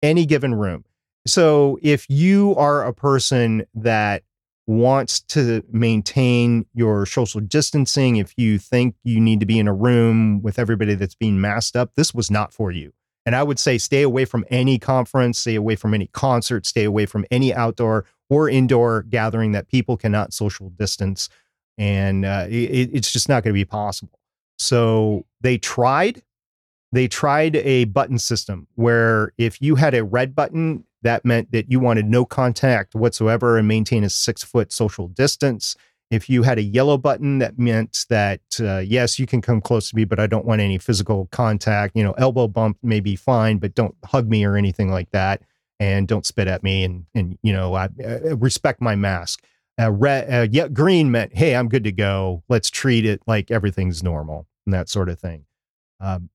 C: any given room. So if you are a person that wants to maintain your social distancing, if you think you need to be in a room with everybody that's being masked up, this was not for you. And I would say stay away from any conference, stay away from any concert, stay away from any outdoor or indoor gathering that people cannot social distance. And uh, it, it's just not going to be possible. So they tried. They tried a button system where if you had a red button, that meant that you wanted no contact whatsoever and maintain a six foot social distance. If you had a yellow button, that meant that uh, yes, you can come close to me, but I don't want any physical contact. You know, elbow bump may be fine, but don't hug me or anything like that, and don't spit at me, and and you know, I, uh, respect my mask. Uh, red, uh, yeah, green meant hey, I'm good to go. Let's treat it like everything's normal and that sort of thing. Um,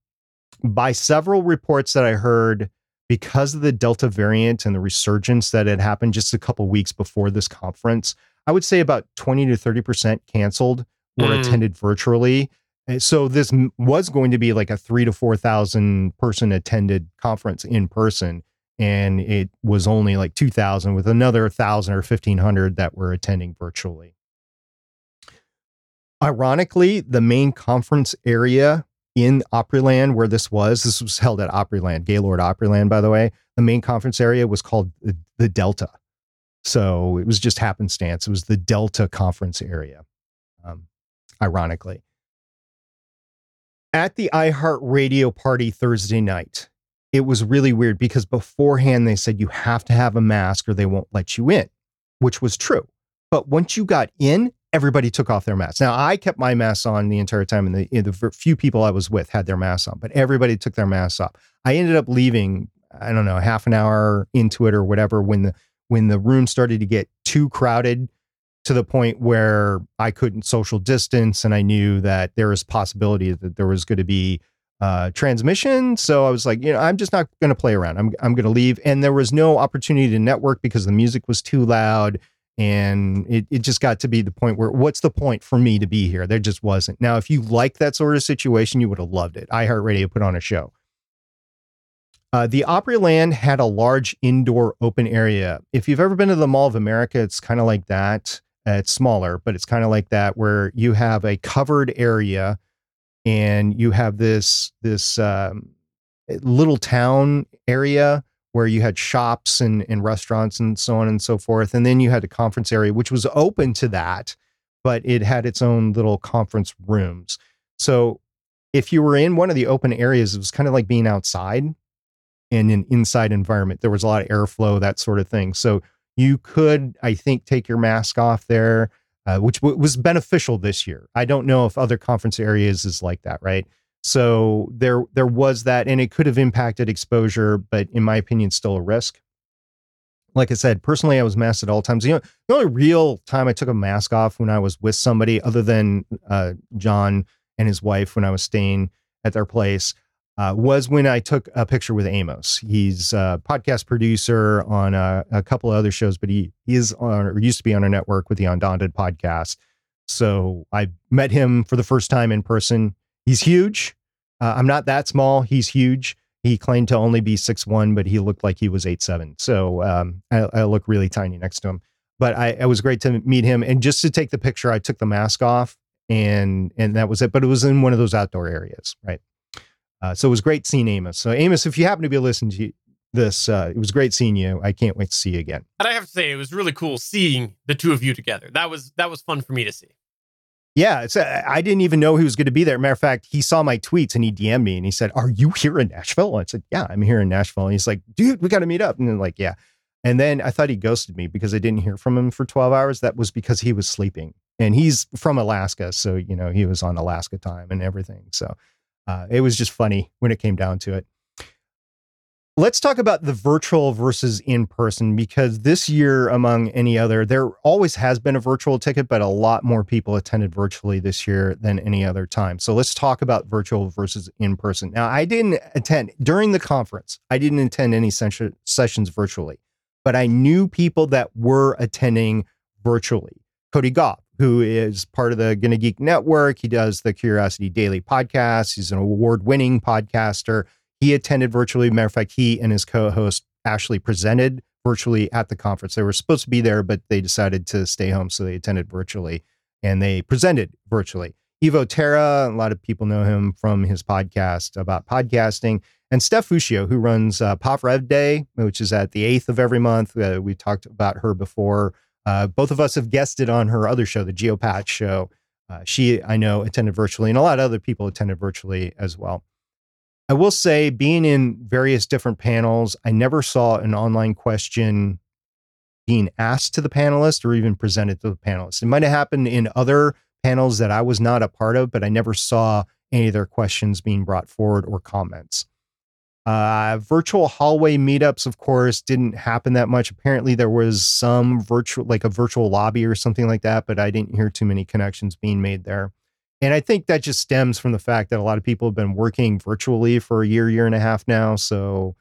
C: by several reports that I heard, because of the Delta variant and the resurgence that had happened just a couple weeks before this conference, I would say about 20 to 30% canceled or
B: Mm.
C: attended virtually. And so this was going to be like a three to 4,000 person attended conference in person. And it was only like 2,000 with another 1,000 or 1,500 that were attending virtually. Ironically, the main conference area in Opryland where this was, this was held at Opryland, Gaylord Opryland, by the way. The main conference area was called the, the Delta. So it was just happenstance. It was the Delta conference area, um, ironically. At the iHeartRadio party Thursday night, it was really weird because beforehand they said you have to have a mask or they won't let you in, which was true. But once you got in, everybody took off their masks. Now I kept my mask on the entire time, and the, the few people I was with had their masks on, but everybody took their masks off. I ended up leaving. I don't know, half an hour into it or whatever when the when the room started to get too crowded to the point where I couldn't social distance, and I knew that there was possibility that there was going to be uh, transmission. So I was like, you know, I'm just not going to play around. I'm I'm going to leave, and there was no opportunity to network because the music was too loud and it, it just got to be the point where what's the point for me to be here? There just wasn't. Now if you like that sort of situation you would have loved it. iheartradio put on a show uh, the opryland had a large indoor open area if you've ever been to the mall of america it's kind of like that uh, it's smaller but it's kind of like that where you have a covered area and you have this this um, little town area where you had shops and, and restaurants and so on and so forth. And then you had a conference area, which was open to that, but it had its own little conference rooms. So if you were in one of the open areas, it was kind of like being outside in an inside environment. There was a lot of airflow, that sort of thing. So you could, I think, take your mask off there, uh, which w- was beneficial this year. I don't know if other conference areas is like that, right? So there there was that, and it could have impacted exposure, but in my opinion, still a risk. Like I said, personally, I was masked at all times. You know, the only real time I took a mask off when I was with somebody, other than uh, John and his wife when I was staying at their place, uh, was when I took a picture with Amos. He's a podcast producer on a, a couple of other shows, but he, is on, or used to be on a network with the Undaunted podcast. So I met him for the first time in person. He's huge. Uh, I'm not that small. He's huge. He claimed to only be six one, but he looked like he was eight seven. So um, I, I look really tiny next to him. But I, it was great to meet him. And just to take the picture, I took the mask off, and and that was it. But it was in one of those outdoor areas, right? Uh, so it was great seeing Amos. So Amos, if you happen to be listening to this, uh, it was great seeing you. I can't wait to see you again.
B: And I have to say, it was really cool seeing the two of you together. That was that was fun for me to see.
C: Yeah, it's, uh, I didn't even know he was going to be there. Matter of fact, he saw my tweets and he DM'd me and he said, "Are you here in Nashville?" And I said, "Yeah, I'm here in Nashville." And he's like, "Dude, we got to meet up." And then like, "Yeah." And then I thought he ghosted me because I didn't hear from him for 12 hours. That was because he was sleeping. And he's from Alaska, so you know he was on Alaska time and everything. So Uh, it was just funny when it came down to it. Let's talk about the virtual versus in person because this year, among any other, there always has been a virtual ticket, but a lot more people attended virtually this year than any other time. So let's talk about virtual versus in person. Now, I didn't attend during the conference, I didn't attend any sessions virtually, but I knew people that were attending virtually. Cody Gough, who is part of the Gonna Geek Network, he does the Curiosity Daily podcast, he's an award winning podcaster he attended virtually. Matter of fact, he and his co-host Ashley presented virtually at the conference. They were supposed to be there, but they decided to stay home, so they attended virtually and they presented virtually. Evo Terra, a lot of people know him from his podcast about podcasting, and Steph Fuscio, who runs uh, Pop Rev Day, which is at the eighth of every month. Uh, we talked about her before. Uh, both of us have guested on her other show, the Geopatch Show. Uh, she, I know, attended virtually, and a lot of other people attended virtually as well. I will say, being in various different panels, I never saw an online question being asked to the panelist or even presented to the panelists. It might have happened in other panels that I was not a part of, but I never saw any of their questions being brought forward or comments. Uh, virtual hallway meetups, of course, didn't happen that much. Apparently, there was some virtual, like a virtual lobby or something like that, but I didn't hear too many connections being made there. And I think that just stems from the fact that a lot of people have been working virtually for a year, year and a half now. So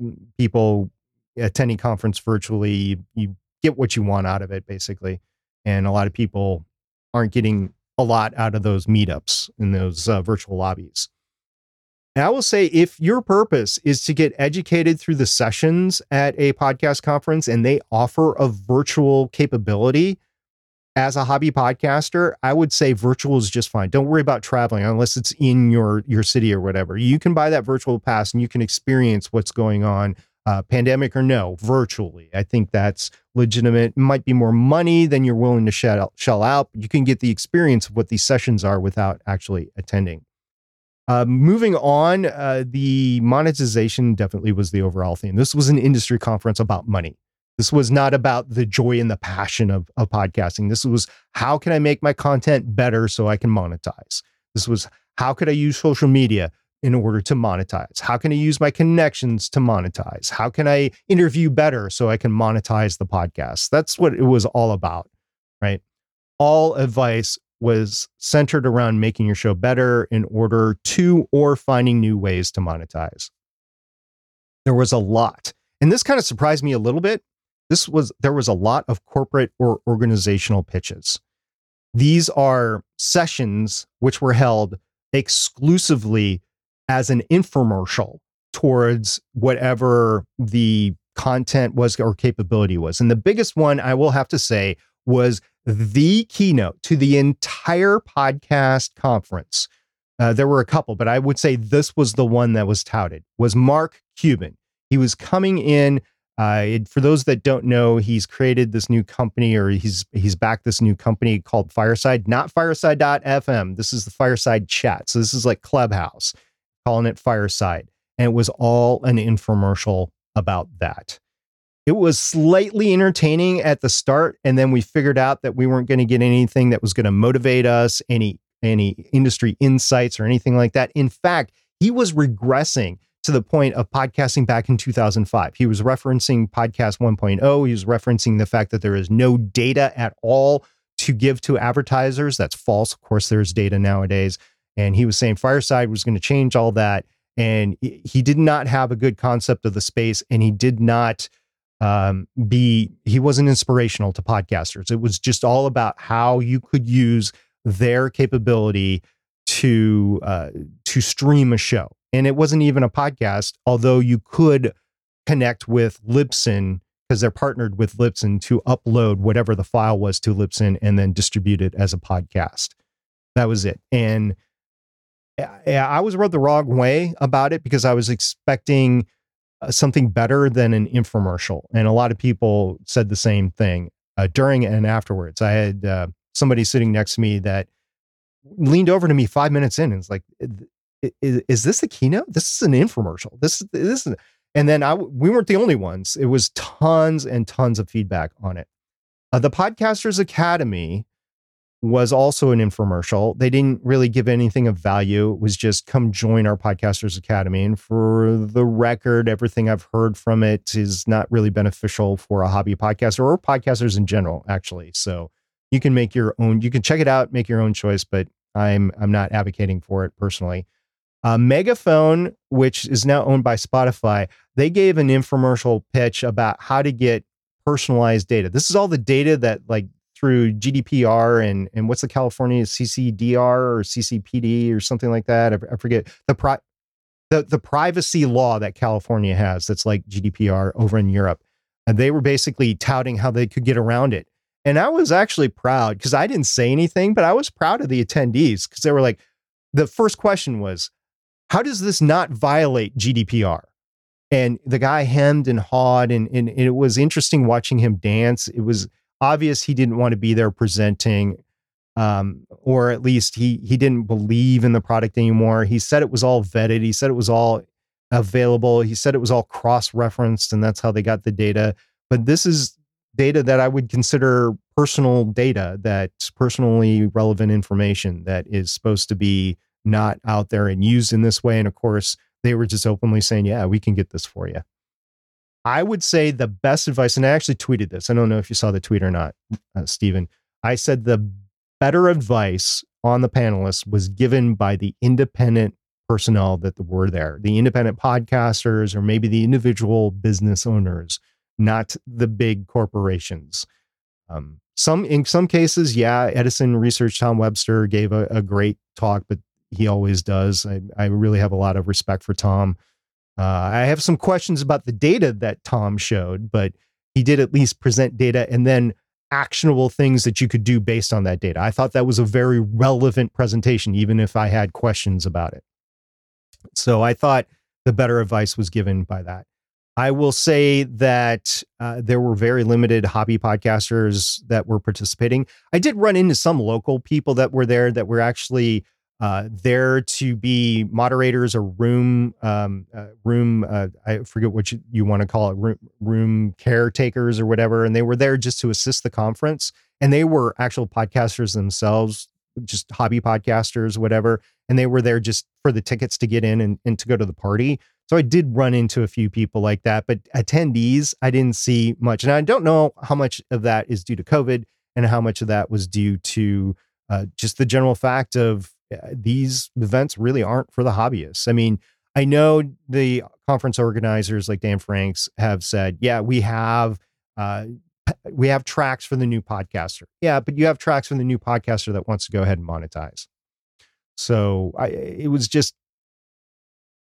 C: mm, people attending conference virtually, you, get what you want out of it, basically. And a lot of people aren't getting a lot out of those meetups in those uh, virtual lobbies. And I will say, if your purpose is to get educated through the sessions at a podcast conference and they offer a virtual capability, as a hobby podcaster, I would say virtual is just fine. Don't worry about traveling unless it's in your your city or whatever. You can buy that virtual pass and you can experience what's going on, uh, pandemic or no, virtually. I think that's legitimate. It might be more money than you're willing to shell, shell out, you can get the experience of what these sessions are without actually attending. Uh, moving on, uh, the monetization definitely was the overall theme. This was an industry conference about money. This was not about the joy and the passion of, of podcasting. This was how can I make my content better so I can monetize? This was how could I use social media in order to monetize? How can I use my connections to monetize? How can I interview better so I can monetize the podcast? That's what it was all about, right? All advice was centered around making your show better in order to or finding new ways to monetize. There was a lot. And this kind of surprised me a little bit this was there was a lot of corporate or organizational pitches. These are sessions which were held exclusively as an infomercial towards whatever the content was or capability was. And the biggest one I will have to say was the keynote to the entire podcast conference. Uh, there were a couple, but I would say this was the one that was touted. Was Mark Cuban? He was coming in uh, for those that don't know, he's created this new company, or he's he's backed this new company called Fireside, not Fireside.fm. This is the Fireside Chat. So this is like Clubhouse, calling it Fireside, and it was all an infomercial about that. It was slightly entertaining at the start, and then we figured out that we weren't going to get anything that was going to motivate us, any any industry insights or anything like that. In fact, he was regressing to the point of podcasting back in 2005. He was referencing podcast 1.0. He was referencing the fact that there is no data at all to give to advertisers. That's false. Of course, there's data nowadays. And he was saying Fireside was going to change all that. And he did not have a good concept of the space. And he did not um, be, he wasn't inspirational to podcasters. It was just all about how you could use their capability to uh, to stream a show and it wasn't even a podcast, although you could connect with Libsyn because they're partnered with Libsyn to upload whatever the file was to Libsyn and then distribute it as a podcast. That was it. And I was rubbed the wrong way about it because I was expecting something better than an infomercial. And a lot of people said the same thing uh, during and afterwards. I had uh, somebody sitting next to me that leaned over to me five minutes in and was like, is, is this the keynote? This is an infomercial. This is this is, and then I we weren't the only ones. It was tons and tons of feedback on it. Uh, the Podcasters Academy was also an infomercial. They didn't really give anything of value. It was just come join our Podcasters Academy. And for the record, everything I've heard from it is not really beneficial for a hobby podcaster or podcasters in general, actually. So you can make your own, you can check it out, make your own choice, but I'm I'm not advocating for it personally. Uh, Megaphone, which is now owned by Spotify, they gave an infomercial pitch about how to get personalized data. This is all the data that like through GDPR and and what's the California CCDR or CCPD or something like that. I, I forget the pri- the the privacy law that California has. That's like GDPR over in Europe, and they were basically touting how they could get around it. And I was actually proud because I didn't say anything, but I was proud of the attendees because they were like, the first question was, how does this not violate GDPR? And the guy hemmed and hawed, and, and, it was interesting watching him dance. It was obvious he didn't want to be there presenting, um, or at least he he didn't believe in the product anymore. He said it was all vetted. He said it was all available. He said it was all cross referenced, and that's how they got the data. But this is data that I would consider personal data, that's personally relevant information that is supposed to be not out there and used in this way. And of course, they were just openly saying, yeah, we can get this for you. I would say the best advice, and I actually tweeted this. I don't know if you saw the tweet or not, uh, Stephen. I said the better advice on the panelists was given by the independent personnel that were there, the independent podcasters, or maybe the individual business owners, not the big corporations. Um, some in some cases, yeah, Edison Research Tom Webster gave a, a great talk, but he always does. I, I really have a lot of respect for Tom. Uh, I have some questions about the data that Tom showed, but he did at least present data and then actionable things that you could do based on that data. I thought that was a very relevant presentation, even if I had questions about it. So I thought the better advice was given by that. I will say that uh, there were very limited hobby podcasters that were participating. I did run into some local people that were there that were actually uh, there to be moderators or room um, uh, room uh, I forget what you, you want to call it room, room caretakers or whatever, and they were there just to assist the conference. And they were actual podcasters themselves, just hobby podcasters, whatever. And they were there just for the tickets to get in and, and to go to the party. So I did run into a few people like that, but attendees, I didn't see much. And I don't know how much of that is due to COVID and how much of that was due to uh, just the general fact of these events really aren't for the hobbyists. I mean, I know the conference organizers like Dan Franks have said, yeah, we have uh, we have tracks for the new podcaster. Yeah, but you have tracks for the new podcaster that wants to go ahead and monetize. So I, it was just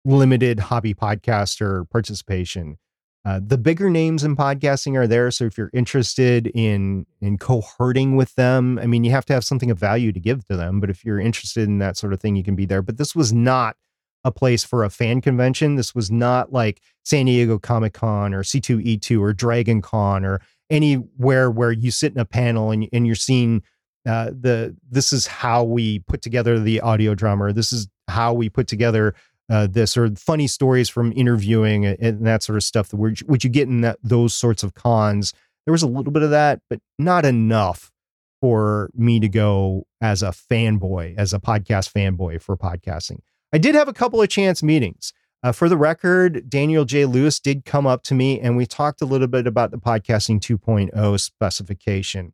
C: limited hobby podcaster participation. Uh, the bigger names in podcasting are there. So if you're interested in in cohorting with them, I mean, you have to have something of value to give to them. But if you're interested in that sort of thing, you can be there. But this was not a place for a fan convention. This was not like San Diego Comic Con or C2E2 or Dragon Con or anywhere where you sit in a panel and, and you're seeing uh, the this is how we put together the audio drama. This is how we put together uh, this or funny stories from interviewing and that sort of stuff that which, which you get in that those sorts of cons. There was a little bit of that, but not enough for me to go as a fanboy, as a podcast fanboy for podcasting. I did have a couple of chance meetings. Uh, for the record, Daniel J. Lewis did come up to me and we talked a little bit about the podcasting 2.0 specification.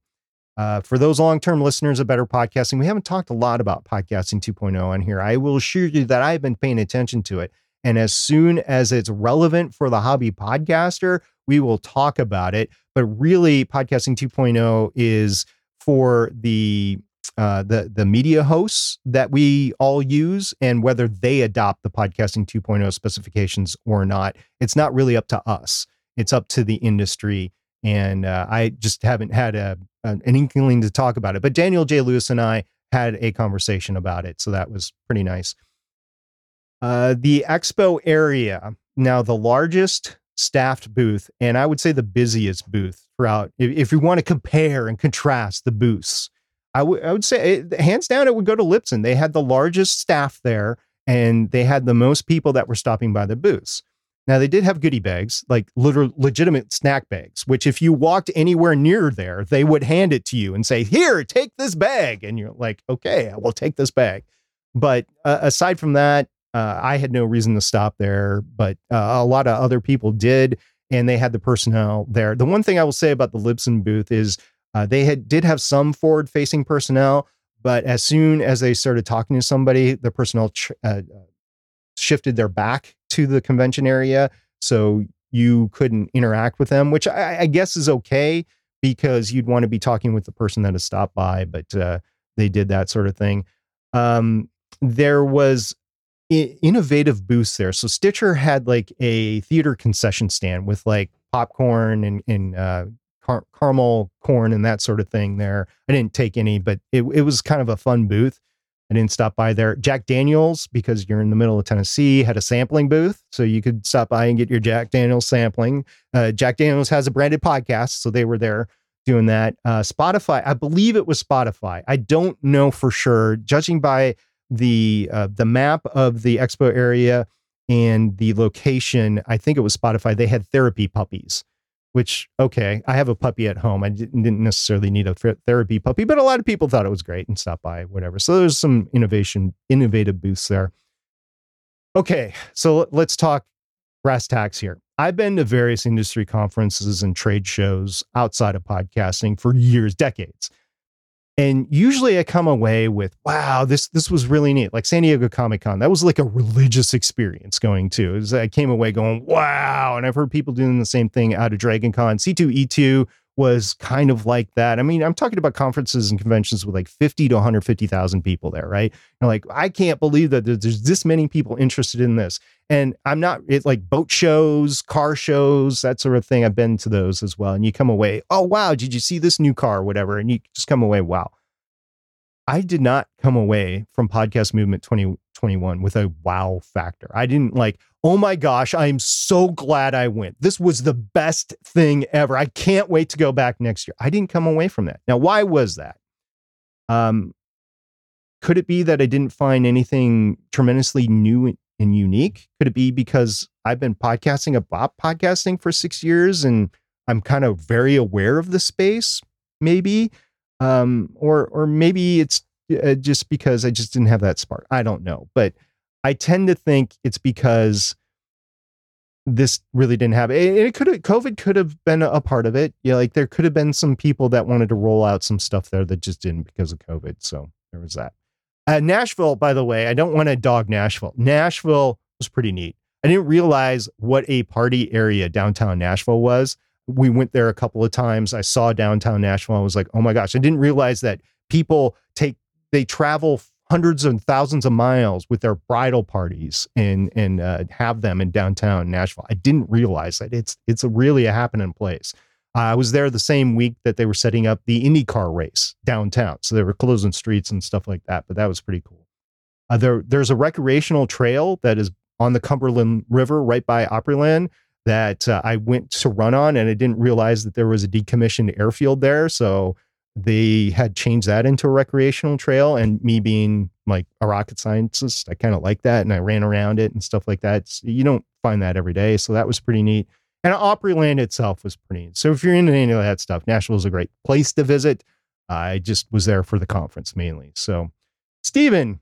C: Uh, for those long term listeners of Better Podcasting, we haven't talked a lot about Podcasting 2.0 on here. I will assure you that I've been paying attention to it. And as soon as it's relevant for the hobby podcaster, we will talk about it. But really, Podcasting 2.0 is for the uh, the the media hosts that we all use and whether they adopt the podcasting 2.0 specifications or not it's not really up to us it's up to the industry and uh, I just haven't had a, an inkling to talk about it. But Daniel J. Lewis and I had a conversation about it, so that was pretty nice. Uh, the expo area now the largest staffed booth, and I would say the busiest booth throughout. If, if you want to compare and contrast the booths, I would I would say it, hands down it would go to Libsyn. They had the largest staff there, and they had the most people that were stopping by the booths. Now they did have goodie bags, like literal legitimate snack bags, which if you walked anywhere near there, they would hand it to you and say, "Here, take this bag." And you're like, "Okay, I will take this bag." But uh, aside from that, uh, I had no reason to stop there, but uh, a lot of other people did, and they had the personnel there. The one thing I will say about the Libsyn booth is uh, they had did have some forward-facing personnel, but as soon as they started talking to somebody, the personnel ch- uh, shifted their back to the convention area, so you couldn't interact with them, which I, I guess is okay because you'd want to be talking with the person that has stopped by, but uh, they did that sort of thing. Um, there was innovative booths there. So Stitcher had like a theater concession stand with like popcorn and, and uh, car- caramel corn and that sort of thing there. I didn't take any, but it, it was kind of a fun booth. I didn't stop by there. Jack Daniels, because you're in the middle of Tennessee, had a sampling booth. So you could stop by and get your Jack Daniels sampling. Uh, Jack Daniels has a branded podcast. So they were there doing that. Uh, Spotify, I believe it was Spotify. I don't know for sure. Judging by the uh, the map of the expo area and the location, I think it was Spotify. They had therapy puppies, which okay, I have a puppy at home. I didn't, necessarily need a therapy puppy, but a lot of people thought it was great and stopped by, whatever. So there's some innovation, innovative booths there. Okay, so let's talk brass tacks here. I've been to various industry conferences and trade shows outside of podcasting for years, decades. And usually I come away with, wow, this this was really neat. Like San Diego Comic Con, that was like a religious experience going to. Was, I came away going, wow. And I've heard people doing the same thing out of Dragon Con. C2E2 was kind of like that. I mean, I'm talking about conferences and conventions with like 50 to 150,000 people there, right? You're like, I can't believe that there's this many people interested in this. And I'm not it like boat shows, car shows, that sort of thing. I've been to those as well. And you come away, oh wow, did you see this new car whatever? And you just come away, wow. I did not come away from Podcast Movement 2021 with a wow factor. I didn't like, oh my gosh, I'm so glad I went. This was the best thing ever. I can't wait to go back next year. I didn't come away from that. Now, why was that? Um, could it be that I didn't find anything tremendously new and unique? Could it be because I've been podcasting about podcasting for six years and I'm kind of very aware of the space? Maybe um, or or maybe it's uh, just because I just didn't have that spark. I don't know, but I tend to think it's because this really didn't happen. It, it could have COVID could have been a part of it. Yeah, like there could have been some people that wanted to roll out some stuff there that just didn't because of COVID. So there was that. Uh, Nashville, by the way, I don't want to dog Nashville. Nashville was pretty neat. I didn't realize what a party area downtown Nashville was we went there a couple of times. I saw downtown Nashville. I was like, oh my gosh, I didn't realize that people take they travel hundreds and thousands of miles with their bridal parties and and uh, have them in downtown Nashville. I didn't realize that it's it's a really a happening place. I was there the same week that they were setting up the IndyCar race downtown, so they were closing streets and stuff like that. But that was pretty cool. Uh, there there's a recreational trail that is on the Cumberland River right by Opryland that uh, I went to run on, and I didn't realize that there was a decommissioned airfield there. So they had changed that into a recreational trail. And me being like a rocket scientist, I kind of like that, and I ran around it and stuff like that. So you don't find that every day, so that was pretty neat. And Opryland itself was pretty neat. So if you're into any of that stuff, Nashville is a great place to visit. I just was there for the conference mainly. So, Stephen,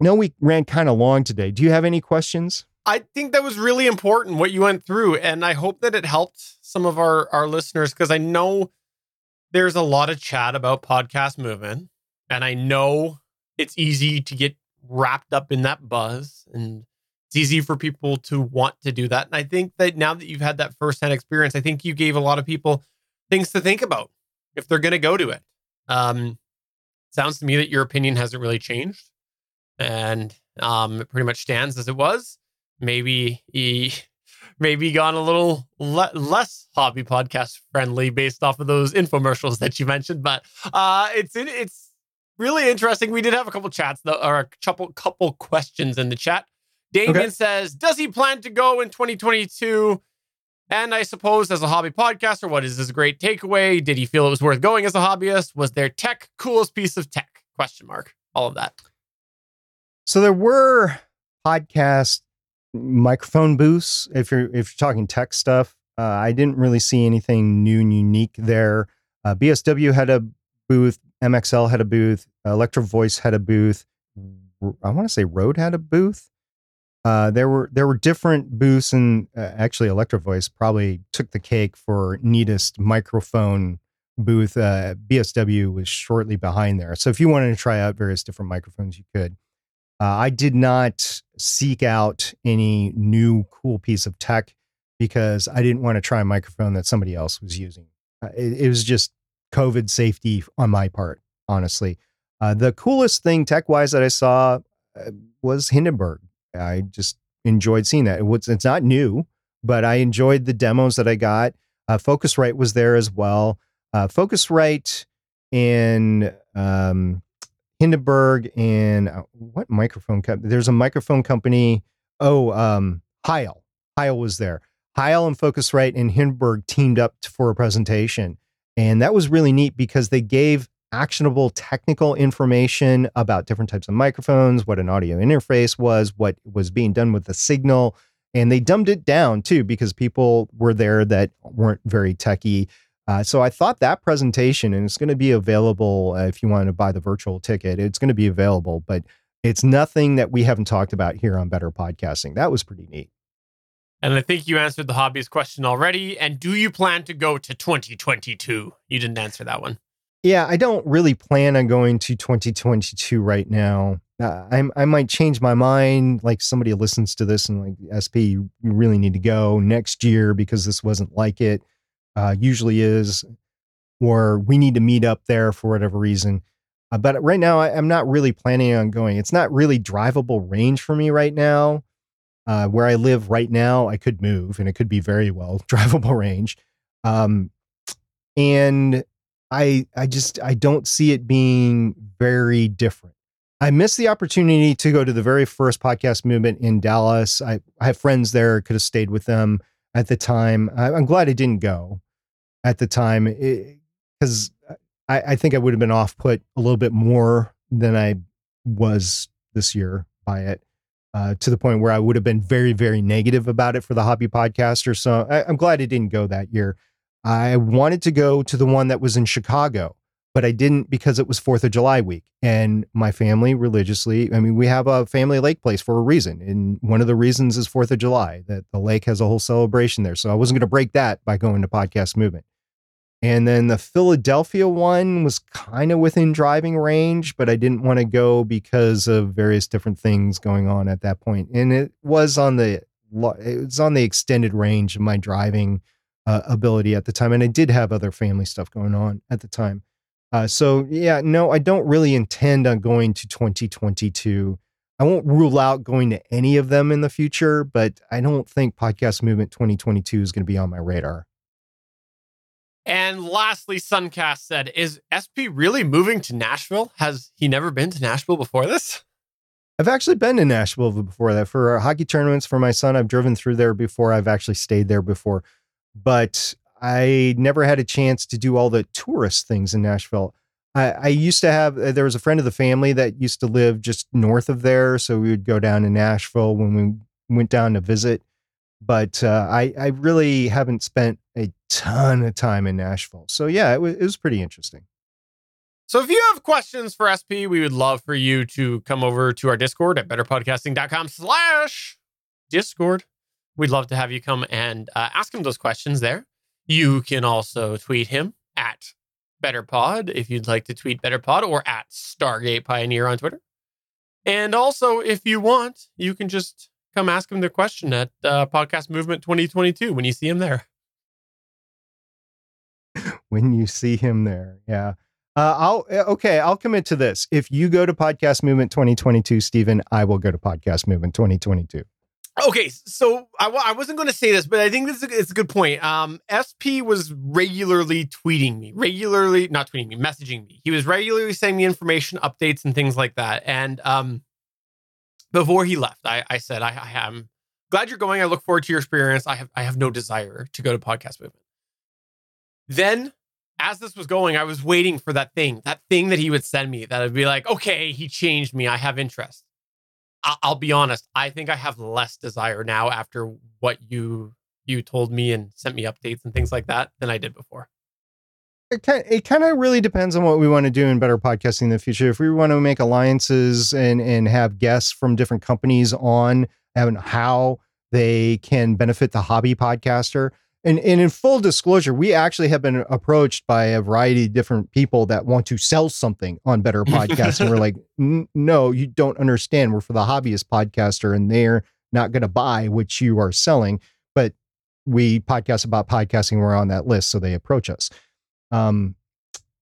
C: I know we ran kind of long today. Do you have any questions?
B: I think that was really important what you went through, and I hope that it helped some of our our listeners because I know there's a lot of chat about podcast movement, and I know it's easy to get wrapped up in that buzz, and it's easy for people to want to do that. And I think that now that you've had that firsthand experience, I think you gave a lot of people things to think about if they're going to go to it. Um, sounds to me that your opinion hasn't really changed, and um, it pretty much stands as it was maybe he maybe gone a little le- less hobby podcast friendly based off of those infomercials that you mentioned. But uh, it's it's really interesting. We did have a couple chats though, or a couple couple questions in the chat. Damien okay. says, "Does he plan to go in 2022?" And I suppose as a hobby podcaster, what is his great takeaway? Did he feel it was worth going as a hobbyist? Was there tech coolest piece of tech? Question mark. All of that.
C: So there were podcasts microphone booths. If you're if you're talking tech stuff, uh, I didn't really see anything new and unique there. Uh, BSW had a booth. MXL had a booth. Electro Voice had a booth. I want to say Rode had a booth. Uh, there were there were different booths, and uh, actually, Electro Voice probably took the cake for neatest microphone booth. Uh, BSW was shortly behind there. So if you wanted to try out various different microphones, you could. Uh, I did not seek out any new cool piece of tech because I didn't want to try a microphone that somebody else was using. Uh, it, it, was just COVID safety on my part, honestly. Uh, the coolest thing tech wise that I saw uh, was Hindenburg. I just enjoyed seeing that. It was, it's not new, but I enjoyed the demos that I got. Uh, Focusrite was there as well. Uh, Focusrite and um, Hindenburg and uh, what microphone company? There's a microphone company. Oh, um, Heil. Heil was there. Heil and Focusrite and Hindenburg teamed up for a presentation. And that was really neat because they gave actionable technical information about different types of microphones, what an audio interface was, what was being done with the signal. And they dumbed it down too because people were there that weren't very techy. Uh, so I thought that presentation, and it's going to be available uh, if you want to buy the virtual ticket, it's going to be available, but it's nothing that we haven't talked about here on Better Podcasting. That was pretty neat.
B: And I think you answered the hobbyist question already. And do you plan to go to 2022? You didn't answer that one.
C: Yeah, I don't really plan on going to 2022 right now. Uh, I, I might change my mind. Like somebody listens to this and like SP, you really need to go next year because this wasn't like it uh, usually is, or we need to meet up there for whatever reason. Uh, but right now, I, am not really planning on going. It's not really drivable range for me right now. Uh, where I live right now, I could move and it could be very well <laughs> drivable range. Um, and I, I just, I don't see it being very different. I missed the opportunity to go to the very first podcast movement in Dallas. I, I have friends there, could have stayed with them at the time. I, am glad I didn't go at the time because I, I think I would have been off put a little bit more than I was this year by it. Uh, to the point where I would have been very, very negative about it for the hobby podcaster. So I, am glad it didn't go that year. I wanted to go to the one that was in Chicago, but I didn't because it was Fourth of July week, and my family religiously. I mean, we have a family lake place for a reason, and one of the reasons is Fourth of July that the lake has a whole celebration there. So I wasn't going to break that by going to Podcast Movement. And then the Philadelphia one was kind of within driving range, but I didn't want to go because of various different things going on at that point. And it was on the it was on the extended range of my driving uh, ability at the time, and I did have other family stuff going on at the time. Uh, so yeah, no, I don't really intend on going to 2022. I won't rule out going to any of them in the future, but I don't think Podcast Movement 2022 is going to be on my radar.
B: And lastly, Suncast said, Is SP really moving to Nashville? Has he never been to Nashville before this?
C: I've actually been to Nashville before that for uh, hockey tournaments for my son. I've driven through there before. I've actually stayed there before, but I never had a chance to do all the tourist things in Nashville. I, I, used to have, uh, there was a friend of the family that used to live just north of there. So we would go down to Nashville when we went down to visit but uh, I I really haven't spent a ton of time in Nashville. So yeah, it was it was pretty interesting.
B: So if you have questions for SP, we would love for you to come over to our Discord at betterpodcasting.com slash Discord. We'd love to have you come and uh, ask him those questions there. You can also tweet him at BetterPod if you'd like to tweet BetterPod or at Stargate Pioneer on Twitter. And also, if you want, you can just come ask him the question at uh, Podcast Movement 2022 when you see him there. <laughs>
C: when you see him there, yeah. Uh, I'll eh, okay. I'll commit to this. If you go to Podcast Movement 2022, Stephen, I will go to Podcast Movement 2022.
B: Okay, so I w- I wasn't going to say this, but I think this is a, it's a good point. Um, SP was regularly tweeting me, regularly not tweeting me, messaging me. He was regularly sending me information, updates, and things like that. And um, before he left, I, I said, I, I am glad you're going. I look forward to your experience. I have I have no desire to go to podcast movement. Then, as this was going, I was waiting for that thing, that thing that he would send me that would be like, okay, he changed me. I have interest. I- I'll be honest. I think I have less desire now after what you you told me and sent me updates and things like that than I did before.
C: It kind it kind of really depends on what we want to do in better podcasting in the future. If we want to make alliances and and have guests from different companies on and how they can benefit the hobby podcaster. And, and in full disclosure, we actually have been approached by a variety of different people that want to sell something on Better <laughs> Podcast. and we're like, no, you don't understand. We're for the hobbyist podcaster, and they're not going to buy what you are selling. But we podcast about podcasting. We're on that list, so they approach us. Um,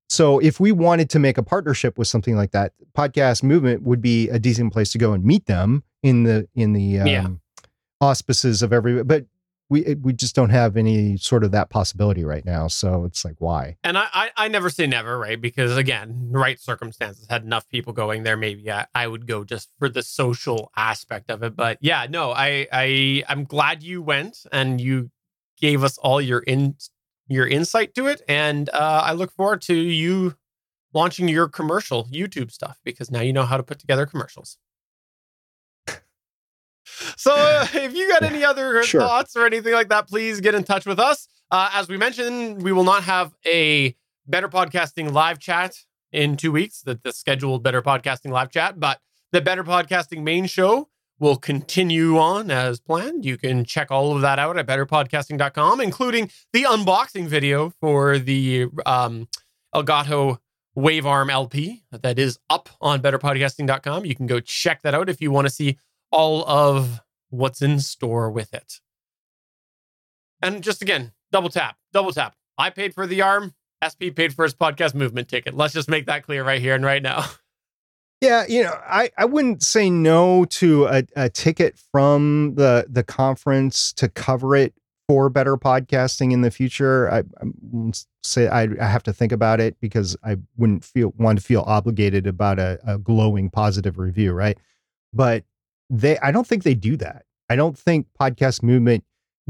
C: so if we wanted to make a partnership with something like that, podcast movement would be a decent place to go and meet them in the in the um,
B: Yeah.
C: auspices of every. But we we just don't have any sort of that possibility right now. So it's like why?
B: And I, I, I never say never, right? Because again, right circumstances had enough people going there. Maybe I, I would go just for the social aspect of it. But yeah, no, I, I, I'm glad you went and you gave us all your in your insight to it, and uh, I look forward to you launching your commercial YouTube stuff because now you know how to put together commercials. So, uh, <laughs> if you got any other
C: Sure.
B: thoughts or anything like that, please get in touch with us. Uh, as we mentioned, we will not have a Better Podcasting live chat in two weeks, the, the scheduled Better Podcasting live chat, but the Better Podcasting main show will continue on as planned. You can check all of that out at betterpodcasting.com, including the unboxing video for the um, Elgato Wave Arm LP that is up on betterpodcasting.com. You can go check that out if you want to see all of what's in store with it. And just again, double tap, double tap. I paid for the arm. SP paid for his podcast movement ticket. Let's just make that clear right here and right now. <laughs>
C: Yeah, you know, I, I wouldn't say no to a, a ticket from the the conference to cover it for better podcasting in the future. I, I say I, I have to think about it because I wouldn't feel want to feel obligated about a, a glowing positive review, right? But they, I don't think they do that. I don't think podcast movement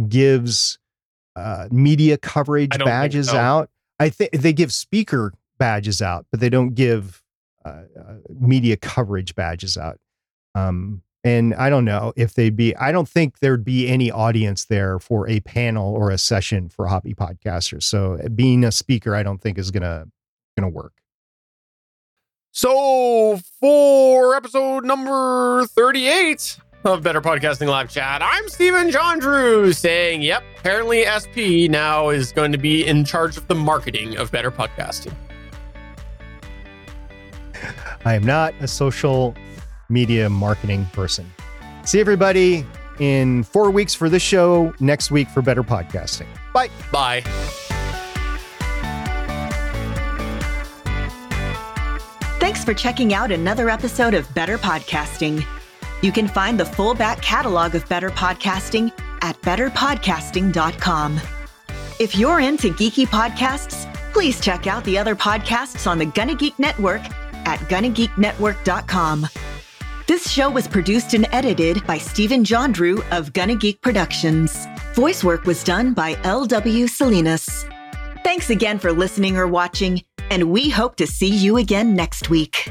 C: gives uh, media coverage
B: don't think
C: badges out. I think they give speaker badges out, but they don't give uh, uh, media coverage badges out. Um, and I don't know if they'd be, I don't think there'd be any audience there for a panel or a session for hobby podcasters. So uh, being a speaker, I don't think is gonna gonna work.
B: So, for episode number 38 of Better Podcasting Live Chat, I'm Stephen John Drew saying, yep, apparently SP now is going to be in charge of the marketing of Better Podcasting.
C: I am not a social media marketing person. See everybody in four weeks for this show, next week for better podcasting. Bye.
B: Bye.
D: Thanks for checking out another episode of Better Podcasting. You can find the full back catalog of Better Podcasting at betterpodcasting.com. If you're into geeky podcasts, please check out the other podcasts on the Gonna Geek Network at gonnageeknetwork.com. This show was produced and edited by Stephen John Drew of Gonna Geek Productions. Voice work was done by L.W. Salinas. Thanks again for listening or watching, and we hope to see you again next week.